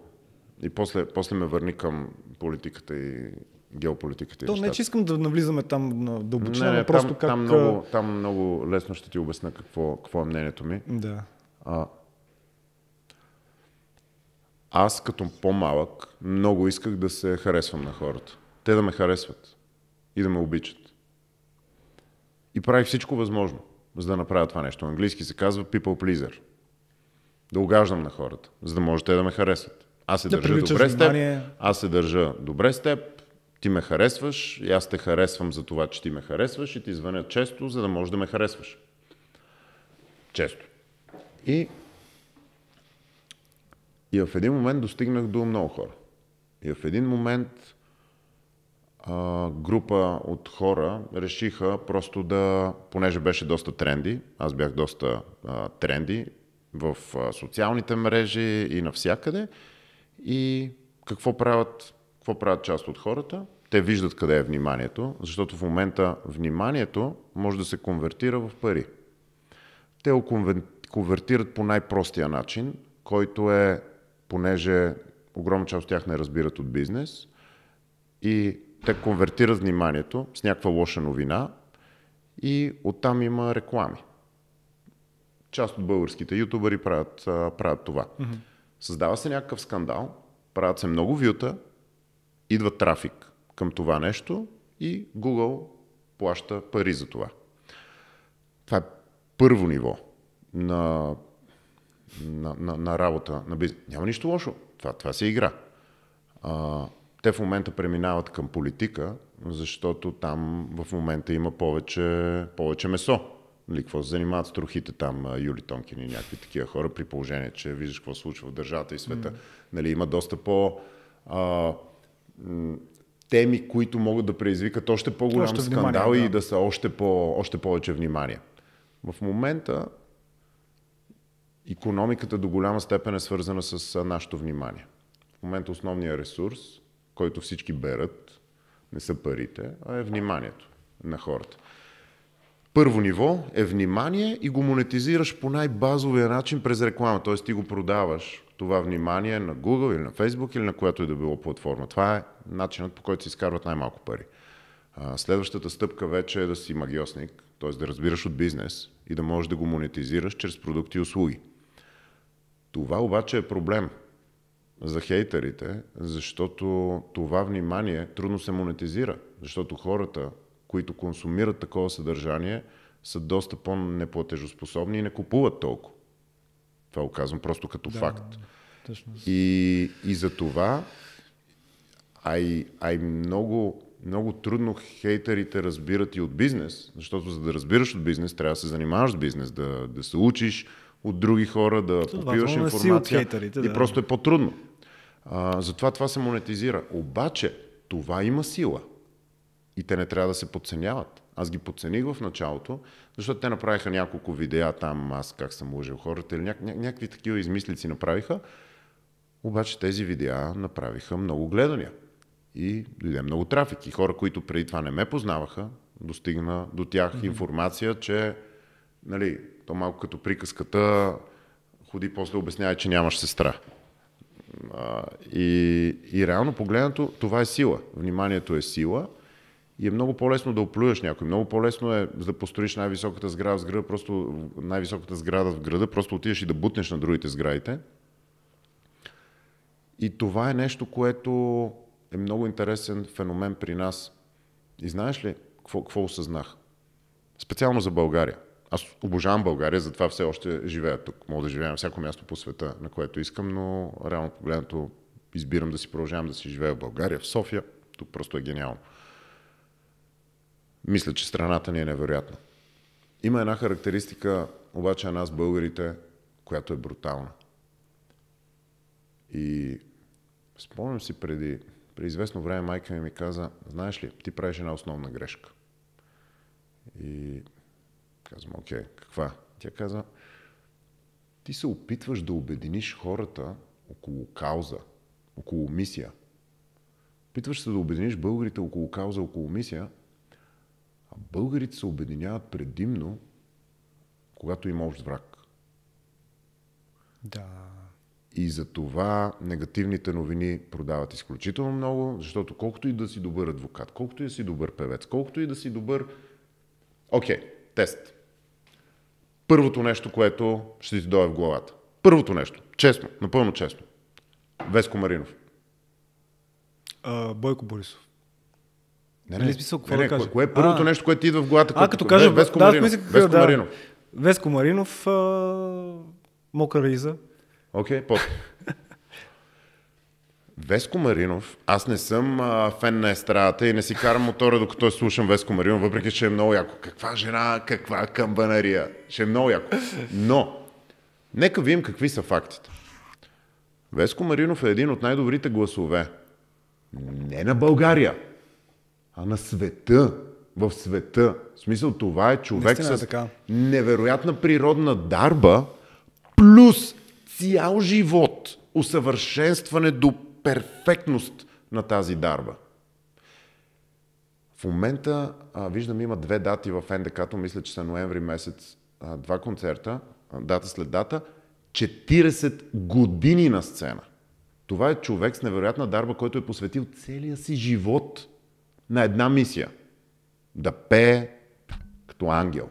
Speaker 1: и после, после ме върни към политиката и геополитиката.
Speaker 2: То
Speaker 1: и
Speaker 2: не, че искам да навлизаме там на дълбочина,
Speaker 1: не,
Speaker 2: не, просто
Speaker 1: там,
Speaker 2: как...
Speaker 1: Там много, там много лесно ще ти обясна какво, какво е мнението ми.
Speaker 2: Да.
Speaker 1: А, аз като по-малък много исках да се харесвам на хората. Те да ме харесват и да ме обичат. И правих всичко възможно, за да направя това нещо. Английски се казва people pleaser. Да угаждам на хората, за да може те да ме харесват. Аз се
Speaker 2: Да
Speaker 1: държа добре с теб, аз се държа добре с теб, ти ме харесваш и аз те харесвам за това, че ти ме харесваш и ти звъня често, за да можеш да ме харесваш. Често. И, и в един момент достигнах до много хора. И в един момент а, група от хора решиха просто да, понеже беше доста тренди, аз бях доста а, тренди в а, социалните мрежи и навсякъде, и какво правят, какво правят част от хората? Те виждат къде е вниманието, защото в момента вниманието може да се конвертира в пари. Те го конвертират по най-простия начин, който е, понеже огромна част от тях не разбират от бизнес, и те конвертират вниманието с някаква лоша новина и оттам има реклами. Част от българските ютубъри правят, правят това. Mm-hmm. Създава се някакъв скандал, правят се много вюта, идва трафик към това нещо и Google плаща пари за това. Това е първо ниво на, на, на, на работа на бизнес. Няма нищо лошо. Това, това си игра. А, те в момента преминават към политика, защото там в момента има повече, повече месо. Нали, какво се занимават с трохите там, Юли Тонкин и някакви такива хора, при положение, че виждаш какво се случва в държавата и света. Mm. Нали, има доста по... А, теми, които могат да предизвикат още по-голям
Speaker 2: Още
Speaker 1: скандал
Speaker 2: внимание,
Speaker 1: и
Speaker 2: да.
Speaker 1: да са още, по, още повече внимание. В момента економиката до голяма степен е свързана с нашето внимание. В момента основният ресурс, който всички берат, не са парите, а е вниманието на хората. Първо ниво е внимание и го монетизираш по най-базовия начин през реклама. Т.е. ти го продаваш това внимание на Google или на Facebook или на която и да било платформа. Това е начинът по който се изкарват най-малко пари. Следващата стъпка вече е да си магиосник, т.е. да разбираш от бизнес и да можеш да го монетизираш чрез продукти и услуги. Това обаче е проблем за хейтерите, защото това внимание трудно се монетизира, защото хората, които консумират такова съдържание, са доста по-неплатежоспособни и не купуват толкова. Това го казвам просто като
Speaker 2: Да,
Speaker 1: факт.
Speaker 2: Точно.
Speaker 1: И, и за това, а и, а и много, много трудно хейтерите разбират и от бизнес, защото за да разбираш от бизнес, трябва да се занимаваш с бизнес, да, да се учиш от други хора, да попиваш
Speaker 2: не си от
Speaker 1: информация.
Speaker 2: хейтерите,
Speaker 1: и
Speaker 2: да.
Speaker 1: просто е по-трудно. А, затова това се монетизира. Обаче, това има сила. И те не трябва да се подценяват. Аз ги подцених в началото, защото те направиха няколко видеа там, аз как съм лъжил хората, или ня- ня- някакви такива измислици направиха. Обаче тези видеа направиха много гледания. И дойде много трафик. И хора, които преди това не ме познаваха, достигна до тях mm-hmm. информация, че нали, то малко като приказката ходи после обяснява, че нямаш сестра. А, и, и реално погледнато, това е сила. Вниманието е сила и е много по-лесно да оплюеш някой. Много по-лесно е да построиш най-високата сграда в града, просто най-високата сграда в града, просто отидеш и да бутнеш на другите сградите. И това е нещо, което е много интересен феномен при нас. И знаеш ли, какво, какво осъзнах? Специално за България. Аз обожавам България, затова все още живея тук. Мога да живея на всяко място по света, на което искам, но реално погледнато избирам да си продължавам да си живея в България, в София. Тук просто е гениално. Мисля, че страната ни е невероятна. Има една характеристика, обаче на нас българите, която е брутална. И спомням си преди, преди известно време майка ми ми каза, знаеш ли, ти правиш една основна грешка. И казвам, окей, каква? Тя каза, ти се опитваш да обединиш хората около кауза, около мисия. Опитваш се да обединиш българите около кауза, около мисия, а българите се обединяват предимно, когато има общ враг.
Speaker 2: Да.
Speaker 1: И за това негативните новини продават изключително много, защото колкото и да си добър адвокат, колкото и да си добър певец, колкото и да си добър... Окей, okay, тест. Първото нещо, което ще ти дойде в главата. Първото нещо. Честно, напълно честно. Веско Маринов.
Speaker 2: А, Бойко Борисов.
Speaker 1: Не,
Speaker 2: Нали смисъл, какво
Speaker 1: не,
Speaker 2: да
Speaker 1: не,
Speaker 2: кажа?
Speaker 1: кое, кое е първото
Speaker 2: А.
Speaker 1: нещо, което ти идва в главата?
Speaker 2: А, като кажа
Speaker 1: Веско
Speaker 2: да,
Speaker 1: Маринов.
Speaker 2: мислех,
Speaker 1: Веско
Speaker 2: да.
Speaker 1: Маринов.
Speaker 2: Веско Маринов, а... Мокра Риза.
Speaker 1: Окей, okay, под. Веско Маринов, аз не съм а, фен на естрадата и не си карам мотора, докато я слушам Веско Маринов, въпреки че е много яко. Каква жена, каква камбанария. Ще е много яко. Но, нека видим какви са фактите. Веско Маринов е един от най-добрите гласове. Не на България, а на света. В света. В смисъл, това е човек
Speaker 2: Наистина е
Speaker 1: с
Speaker 2: така.
Speaker 1: невероятна природна дарба, плюс цял живот, усъвършенстване до перфектност на тази дарба. В момента а, виждам има две дати в НДК-то, мисля, че са ноември месец, а, два концерта, а, дата след дата, 40 години на сцена. Това е човек с невероятна дарба, който е посветил целия си живот на една мисия. Да пее като ангел.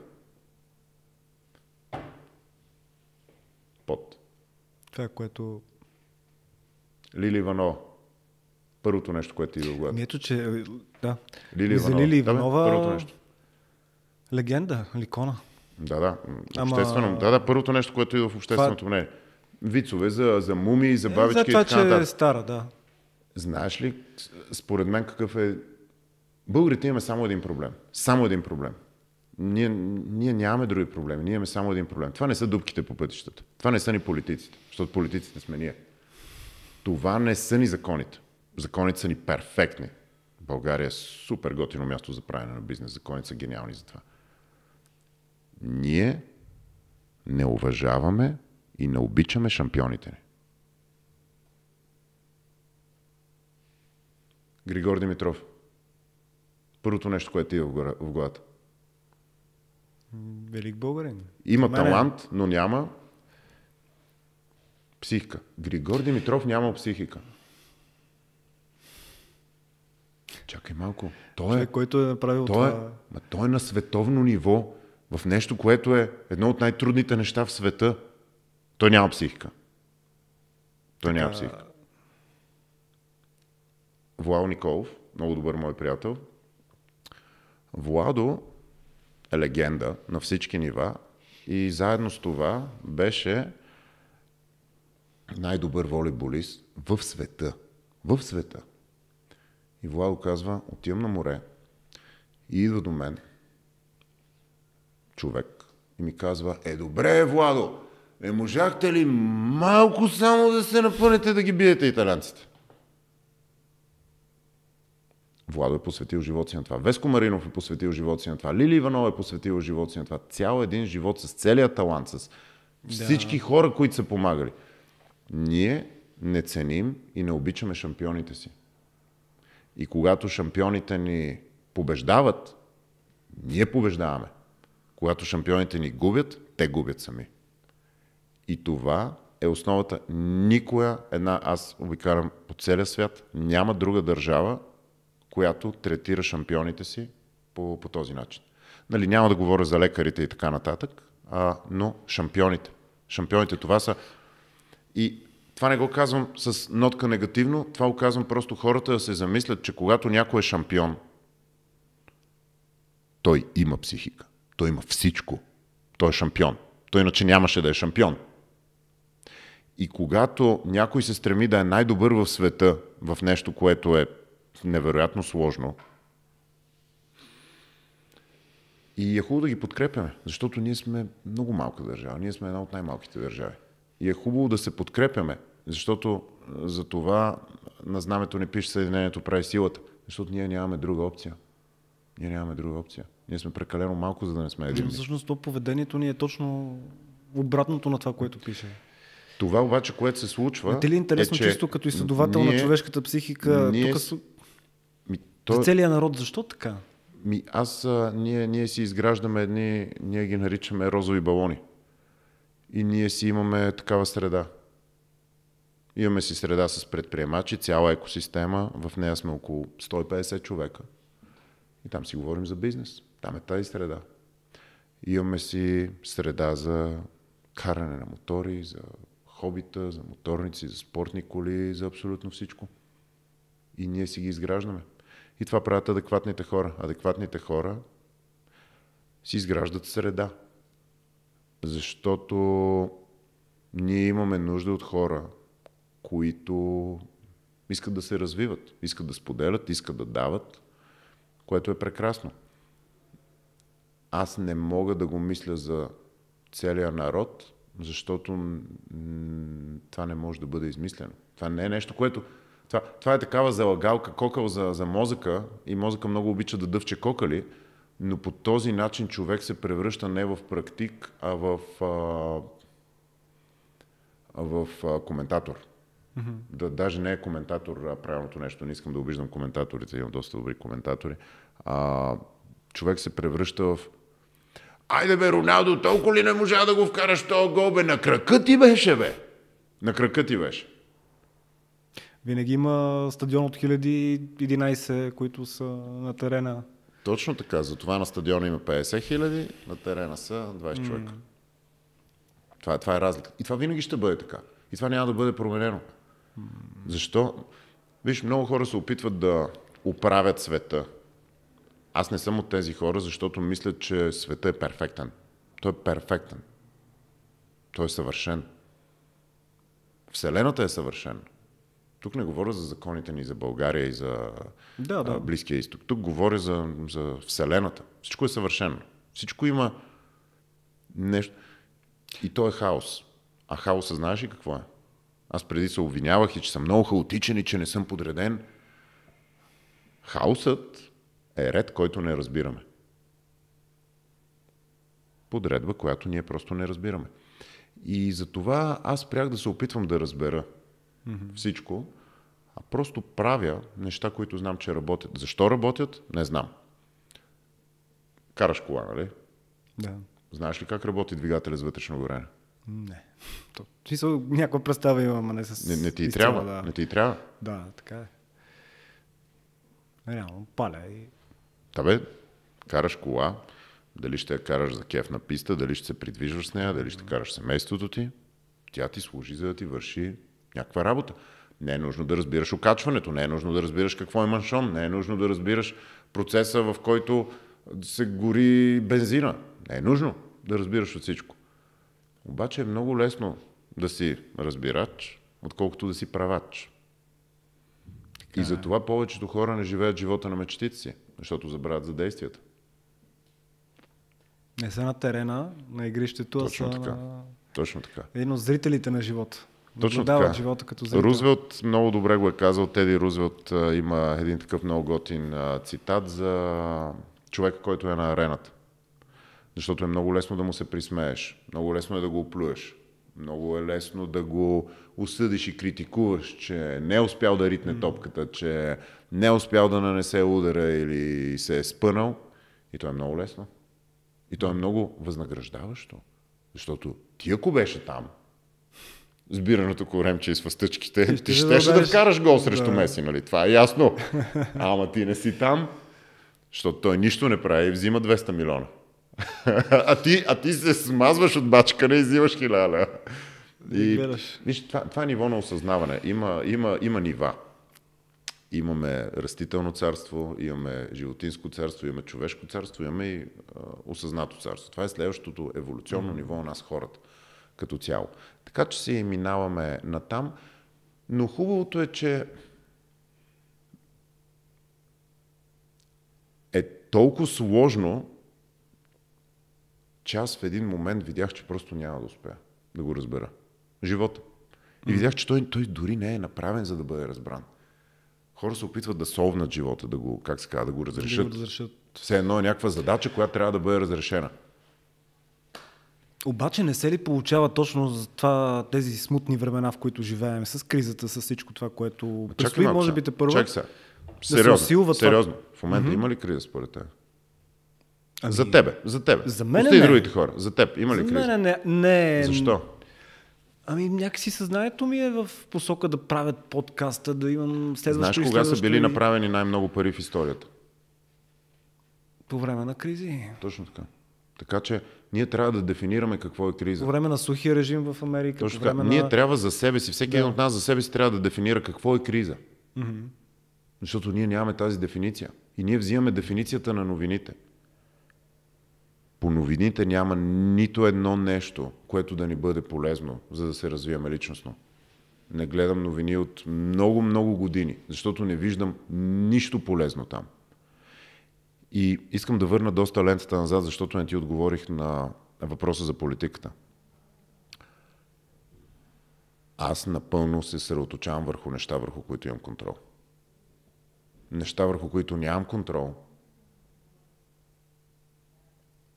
Speaker 1: Под.
Speaker 2: Това което...
Speaker 1: Лили Иванова. Първото нещо, което ти идва в главата.
Speaker 2: Ето, че... Да.
Speaker 1: Лили
Speaker 2: И за
Speaker 1: Иванова.
Speaker 2: Лили
Speaker 1: Да, бе,
Speaker 2: Иванова...
Speaker 1: първото нещо.
Speaker 2: Легенда, ликона.
Speaker 1: Да, да.
Speaker 2: Ама-
Speaker 1: Обществено. Да, да, първото нещо, което идва в общественото мнение. Вицове за, за мумии, за бабички
Speaker 2: Е, за това,
Speaker 1: и така
Speaker 2: че е
Speaker 1: нататък.
Speaker 2: стара, да.
Speaker 1: Знаеш ли, според мен какъв е... Българите имаме само един проблем. Само един проблем. Ние, ние нямаме други проблеми. Ние имаме само един проблем. Това не са дупките по пътищата. Това не са ни политиците. Защото политиците сме ние. Това не са ни законите. Законите са ни перфектни. България е супер готино място за правене на бизнес. Законите са гениални за това. Ние не уважаваме и не обичаме шампионите ни. Григор Димитров. Първото нещо, което ти е в главата.
Speaker 2: Велик българин.
Speaker 1: Има
Speaker 2: е.
Speaker 1: талант, но няма психика. Григор Димитров няма психика. Чакай малко. Той е,
Speaker 2: който е направил
Speaker 1: той е,
Speaker 2: това...
Speaker 1: ма той е на световно ниво, в нещо, което е едно от най-трудните неща в света. Той няма психика. Той няма психика. Владо Николов, много добър мой приятел. Владо е легенда на всички нива и заедно с това беше най-добър волейболист в света. В света. И Владо казва, отивам на море и идва до мен човек и ми казва, е добре, Владо, не можахте ли малко само да се напънете да ги биете италянците? Владо е посветил живота си на това. Веско Маринов е посветил живота си на това. Лили Иванова е посветил живота си на това. Цял един живот с целият талант, с всички хора, които са помагали. Ние не ценим и не обичаме шампионите си. И когато шампионите ни побеждават, ние побеждаваме. Когато шампионите ни губят, те губят сами. И това е основата. Никоя една, аз обикарам по целия свят, няма друга държава, която третира шампионите си по, по този начин. Нали, няма да говоря за лекарите и така нататък, а, но шампионите. Шампионите това са. И това не го казвам с нотка негативно, това го казвам просто хората да се замислят, че когато някой е шампион, той има психика. Той има всичко. Той е шампион. Той иначе нямаше да е шампион. И когато някой се стреми да е най-добър в света в нещо, което е невероятно сложно, И е хубаво да ги подкрепяме, защото ние сме много малка държава. Ние сме една от най-малките държави. И е хубаво да се подкрепяме, защото за това на знамето не пише Съединението прави силата, защото ние нямаме друга опция. Ние нямаме друга опция. Ние сме прекалено малко, за да не сме един.
Speaker 2: Всъщност то поведението ни е точно обратното на това, което пише.
Speaker 1: Това обаче, което се случва.
Speaker 2: Не ти ли е интересно,
Speaker 1: е, че
Speaker 2: чисто като изследовател ние, на човешката психика,
Speaker 1: ние,
Speaker 2: тук ми, то... за целият народ, защо така?
Speaker 1: Ми, аз, а, ние, ние си изграждаме едни, ние ги наричаме розови балони. И ние си имаме такава среда. Имаме си среда с предприемачи, цяла екосистема, в нея сме около 150 човека. И там си говорим за бизнес. Там е тази среда. Имаме си среда за каране на мотори, за хобита, за моторници, за спортни коли, за абсолютно всичко. И ние си ги изграждаме. И това правят адекватните хора. Адекватните хора си изграждат среда. Защото ние имаме нужда от хора, които искат да се развиват, искат да споделят, искат да дават, което е прекрасно. Аз не мога да го мисля за целия народ, защото това не може да бъде измислено. Това не е нещо, което... Това, това е такава залагалка, кокъл за, за мозъка и мозъка много обича да дъвче кокали, но по този начин човек се превръща не в практик, а в, а, в а, коментатор. Mm-hmm. Да, даже не е коментатор а правилното нещо, не искам да обиждам коментаторите, имам доста добри коментатори. А, човек се превръща в Айде бе, Роналдо, толкова ли не можа да го вкараш този гол, бе? На крака ти беше, бе. На крака ти беше.
Speaker 2: Винаги има стадион от 1011, които са на терена.
Speaker 1: Точно така. Затова на стадиона има 50 хиляди, на терена са 20 mm. човека. Това, това е разлика. И това винаги ще бъде така. И това няма да бъде променено. Mm. Защо? Виж, много хора се опитват да оправят света. Аз не съм от тези хора, защото мисля, че света е перфектен. Той е перфектен. Той е съвършен. Вселената е съвършена. Тук не говоря за законите ни за България и за да, да. Близкия изток. Тук говоря за, за Вселената. Всичко е съвършено. Всичко има нещо. И то е хаос. А хаоса знаеш ли какво е? Аз преди се обвинявах и че съм много хаотичен и че не съм подреден. Хаосът е ред, който не разбираме. Подредба, която ние просто не разбираме. И за това аз спрях да се опитвам да разбера mm-hmm. всичко, а просто правя неща, които знам, че работят. Защо работят? Не знам. Караш кола, нали?
Speaker 2: Да.
Speaker 1: Знаеш ли как работи двигателя с вътрешно горене?
Speaker 2: Не. Чисто някаква представа имам, а не с...
Speaker 1: Не, не ти изцела, трябва. Да. Не ти трябва.
Speaker 2: Да, така е. Реално, паля и
Speaker 1: Та бе, караш кола, дали ще я караш за кеф на писта, дали ще се придвижваш с нея, дали ще караш семейството ти, тя ти служи за да ти върши някаква работа. Не е нужно да разбираш окачването, не е нужно да разбираш какво е маншон, не е нужно да разбираш процеса, в който се гори бензина. Не е нужно да разбираш от всичко. Обаче е много лесно да си разбирач, отколкото да си правач. Така и за това повечето хора не живеят живота на мечтите си защото забравят за действията.
Speaker 2: Не са на терена, на игрището,
Speaker 1: Точно
Speaker 2: а
Speaker 1: са така. на... Точно така.
Speaker 2: Един от зрителите на живота.
Speaker 1: Точно така.
Speaker 2: живота като зрител.
Speaker 1: Рузвелт много добре го е казал. Теди Рузвелт има един такъв много готин цитат за човека, който е на арената. Защото е много лесно да му се присмееш. Много лесно е да го оплюеш. Много е лесно да го осъдиш и критикуваш, че не е успял да ритне топката, че не е успял да нанесе удара или се е спънал. И то е много лесно. И то е много възнаграждаващо. Защото ти ако беше там, сбираното коремче и с въстъчките, ти щеше да, да вкараш гол срещу да. Меси, нали? Това е ясно. Ама ти не си там, защото той нищо не прави и взима 200 милиона. а, ти, а ти се смазваш от бачкане и взимаш хиляда. И, виж, това, това е ниво на осъзнаване. Има, има, има нива. Имаме растително царство, имаме животинско царство, имаме човешко царство, имаме и а, осъзнато царство. Това е следващото еволюционно mm-hmm. ниво на нас хората като цяло. Така че си минаваме натам, но хубавото е, че е толкова сложно че аз в един момент видях, че просто няма да успея да го разбера. Живота. И видях, че той, той дори не е направен, за да бъде разбран. Хора се опитват да солвнат живота, да го, как се казва, да го разрешат.
Speaker 2: Да го разрешат.
Speaker 1: Все едно е някаква задача, която трябва да бъде разрешена.
Speaker 2: Обаче не се ли получава точно за това, тези смутни времена, в които живеем, с кризата, с всичко това, което предстои, може би те първо.
Speaker 1: Чакай сега.
Speaker 2: се
Speaker 1: Сериозно,
Speaker 2: усилва това.
Speaker 1: сериозно. В момента има ли криза според теб?
Speaker 2: Ами,
Speaker 1: За тебе, за тебе.
Speaker 2: За мен
Speaker 1: Пусти
Speaker 2: не.
Speaker 1: другите хора. За теб има ли
Speaker 2: За
Speaker 1: криза?
Speaker 2: мен не, не.
Speaker 1: Защо?
Speaker 2: Ами някакси съзнанието ми е в посока да правят подкаста, да имам следващо
Speaker 1: Знаеш кога са били
Speaker 2: и-
Speaker 1: направени най-много пари в историята?
Speaker 2: По време на кризи.
Speaker 1: Точно така. Така че ние трябва да дефинираме какво е криза.
Speaker 2: По време на сухия режим в Америка.
Speaker 1: Точно така.
Speaker 2: време
Speaker 1: Ние
Speaker 2: на...
Speaker 1: трябва за себе си, всеки един от нас за себе си трябва да дефинира какво е криза. Защото ние нямаме тази дефиниция. И ние взимаме дефиницията на новините. По новините няма нито едно нещо, което да ни бъде полезно, за да се развиваме личностно. Не гледам новини от много, много години, защото не виждам нищо полезно там. И искам да върна доста лентата назад, защото не ти отговорих на въпроса за политиката. Аз напълно се съсредоточавам върху неща, върху които имам контрол. Неща, върху които нямам контрол,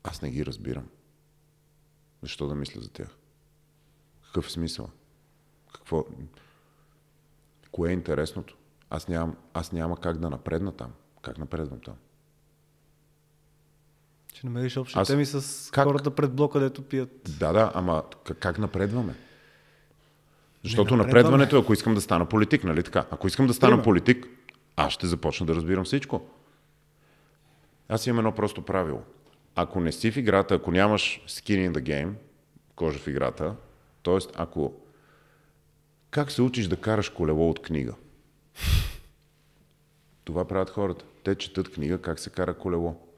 Speaker 1: аз не ги разбирам. Защо да мисля за тях? Какъв е смисъл? Какво? Кое е интересното? Аз нямам, аз няма как да напредна там. Как напредвам там?
Speaker 2: Ще намериш общи
Speaker 1: Аз-
Speaker 2: теми с
Speaker 1: как?
Speaker 2: хората пред блока, дето пият.
Speaker 1: Да, да, ама как, напредваме? Защото
Speaker 2: Не напредваме.
Speaker 1: напредването е ако искам да стана политик, нали така? Ако искам да стана
Speaker 2: Примерно.
Speaker 1: политик, аз ще започна да разбирам всичко. Аз имам едно просто правило. Ако не си в играта, ако нямаш skin in the game, кожа в играта, т.е. ако... Как се учиш да караш колело от книга? Това правят хората. Те четат книга как се кара колело.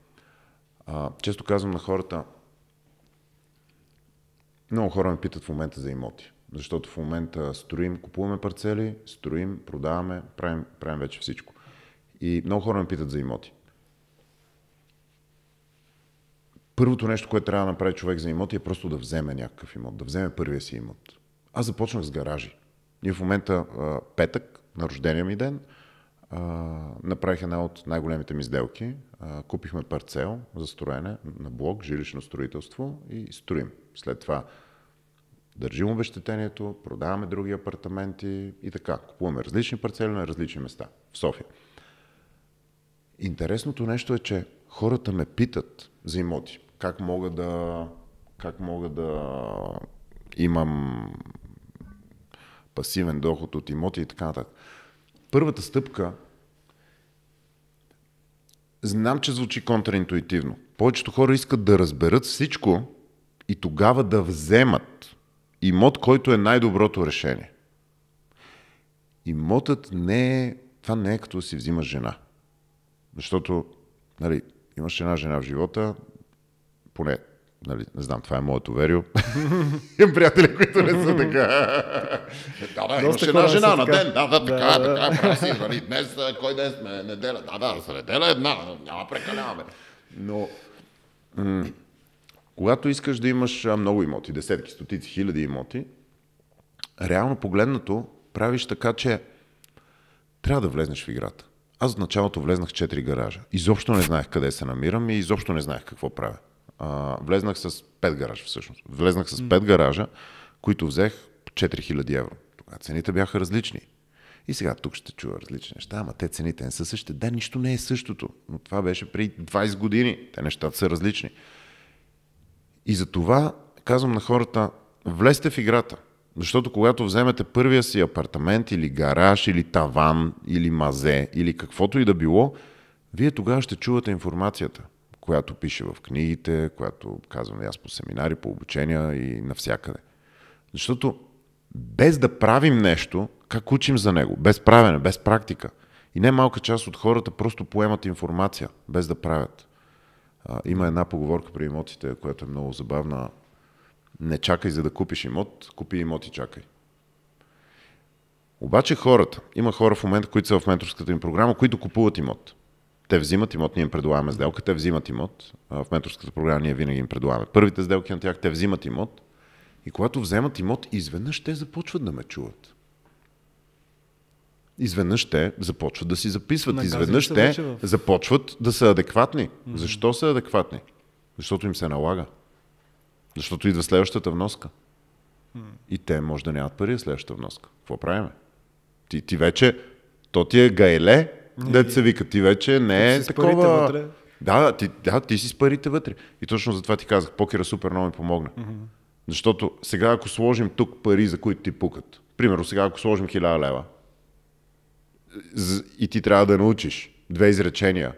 Speaker 1: А, често казвам на хората, много хора ме питат в момента за имоти. Защото в момента строим, купуваме парцели, строим, продаваме, правим, правим вече всичко. И много хора ме питат за имоти. Първото нещо, което трябва да направи човек за имоти е просто да вземе някакъв имот, да вземе първия си имот. Аз започнах с гаражи. Ние в момента, петък, на рождения ми ден, направих една от най-големите ми сделки. А, купихме парцел за строене на блок, жилищно строителство и строим. След това държим обещетението, продаваме други апартаменти и така. Купуваме различни парцели на различни места в София. Интересното нещо е, че хората ме питат за имоти. Как мога да, как мога да имам пасивен доход от имоти и така нататък. Първата стъпка Знам, че звучи контраинтуитивно. Повечето хора искат да разберат всичко и тогава да вземат имот, който е най-доброто решение. Имотът не е... Това не е като да си взимаш жена. Защото, нали, имаш една жена в живота, поне, нали, не знам, това е моето верио. Имам приятели, които не са така. да, да, имаш
Speaker 2: Доста
Speaker 1: една жена на ден. Да, да, така,
Speaker 2: Да,
Speaker 1: така, прави си, нали, днес, кой ден сме, неделя. Да, да, с неделя една, няма прекаляваме. Но, м- когато искаш да имаш много имоти, десетки, стотици, хиляди имоти, реално погледнато правиш така, че трябва да влезнеш в играта. Аз в началото влезнах в 4 гаража. Изобщо не знаех къде се намирам и изобщо не знаех какво правя. А, влезнах с 5 гаража всъщност. Влезнах с 5 гаража, които взех 4000 евро. Тогава цените бяха различни. И сега тук ще чува различни неща, ама те цените не са същите. Да, нищо не е същото. Но това беше преди 20 години. Те нещата са различни. И за това казвам на хората, влезте в играта. Защото когато вземете първия си апартамент или гараж, или таван, или мазе, или каквото и да било, вие тогава ще чувате информацията, която пише в книгите, която казвам и аз по семинари, по обучения и навсякъде. Защото без да правим нещо, как учим за него? Без правене, без практика. И не малка част от хората просто поемат информация, без да правят. А, има една поговорка при имотите, която е много забавна. Не чакай за да купиш имот, купи имот и чакай. Обаче хората, има хора в момента, които са в менторската им програма, които купуват имот. Те взимат имот, ние им предлагаме сделка, те взимат имот. В менторската програма ние винаги им предлагаме. Първите сделки на тях, те взимат имот. И когато вземат имот, изведнъж те започват да ме чуват. Изведнъж те започват да си записват.
Speaker 2: Наказани
Speaker 1: Изведнъж те
Speaker 2: в-
Speaker 1: започват да са адекватни. Защо са адекватни? Защото им се налага. Защото идва следващата вноска. И те може да нямат пари следващата вноска. Какво правиме? Ти, ти вече, то ти е гайле, дет се вика, ти вече не е такова... Да, ти, да, ти си с парите вътре. И точно затова ти казах, покера супер много ми помогна. Защото сега ако сложим тук пари, за които ти пукат, примерно сега ако сложим 1000 лева, и ти трябва да научиш две изречения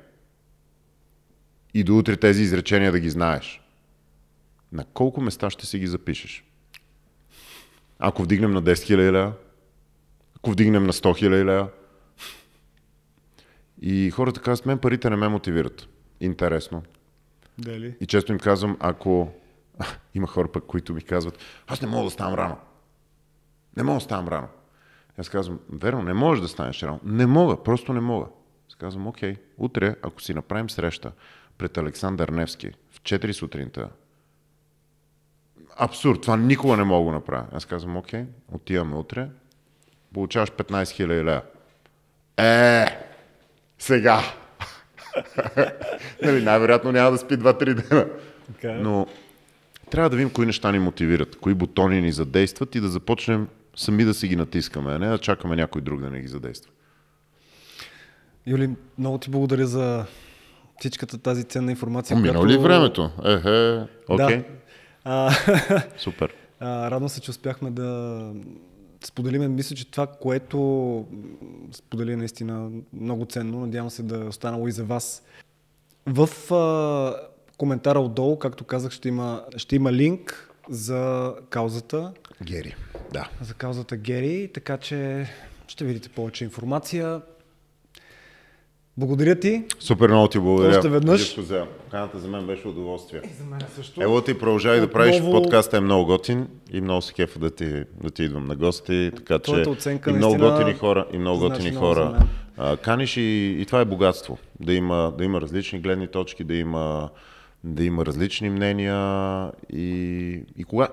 Speaker 1: и до утре тези изречения да ги знаеш, на колко места ще си ги запишеш? Ако вдигнем на 10 000 лева, ако вдигнем на 100 000 лева, и хората казват, мен парите не ме мотивират. Интересно.
Speaker 2: Дали?
Speaker 1: И често им казвам, ако има хора пък, които ми казват, аз не мога да ставам рано. Не мога да ставам рано. Аз казвам, верно, не можеш да станеш рано. Не мога, просто не мога. Аз казвам, окей, утре, ако си направим среща пред Александър Невски в 4 сутринта, абсурд, това никога не мога да направя. Аз казвам, окей, отиваме утре, получаваш 15 000 лева. Е, сега. нали, най-вероятно няма да спи 2-3 дена.
Speaker 2: Така е.
Speaker 1: Но трябва да видим кои неща ни мотивират, кои бутони ни задействат и да започнем сами да си ги натискаме, а не да чакаме някой друг да не ги задейства.
Speaker 2: Юли, много ти благодаря за всичката тази ценна информация.
Speaker 1: Минало ли времето? Ехе, окей,
Speaker 2: Да. А,
Speaker 1: супер.
Speaker 2: а, радвам се, че успяхме да споделиме. Мисля, че това, което сподели наистина много ценно. Надявам се да е останало и за вас. В а, коментара отдолу, както казах, ще има, ще има линк за каузата,
Speaker 1: Гери, да.
Speaker 2: за каузата Гери, така че ще видите повече информация. Благодаря ти.
Speaker 1: Супер много ти благодаря.
Speaker 2: Още веднъж.
Speaker 1: За поканата за мен беше удоволствие.
Speaker 2: За мен също.
Speaker 1: Ело ти продължай да правиш
Speaker 2: Отново-
Speaker 1: подкаста е много готин и много се кефа да ти, да ти идвам на гости, така че
Speaker 2: Твоята оценка
Speaker 1: и много
Speaker 2: наистина
Speaker 1: готини хора, и много
Speaker 2: значи
Speaker 1: готини
Speaker 2: много за
Speaker 1: хора. А, каниш и, и това е богатство. Да има, да има различни гледни точки, да има, да има различни мнения и, и кога...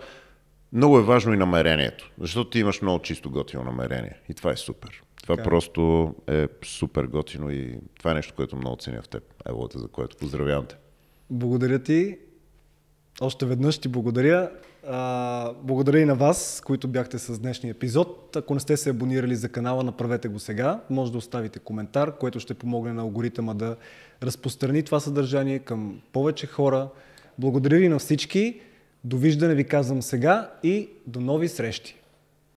Speaker 1: Много е важно и намерението, защото ти имаш много чисто готино намерение и това е супер. Това
Speaker 2: Така е.
Speaker 1: просто е супер готино и това е нещо, което много ценя в теб. Еволата, за което поздравявам те.
Speaker 2: Благодаря ти. Още веднъж ти благодаря. А, благодаря и на вас, които бяхте с днешния епизод. Ако не сте се абонирали за канала, направете го сега. Може да оставите коментар, което ще помогне на алгоритъма да разпространи това съдържание към повече хора. Благодаря ви на всички. Довиждане ви казвам сега и до нови срещи.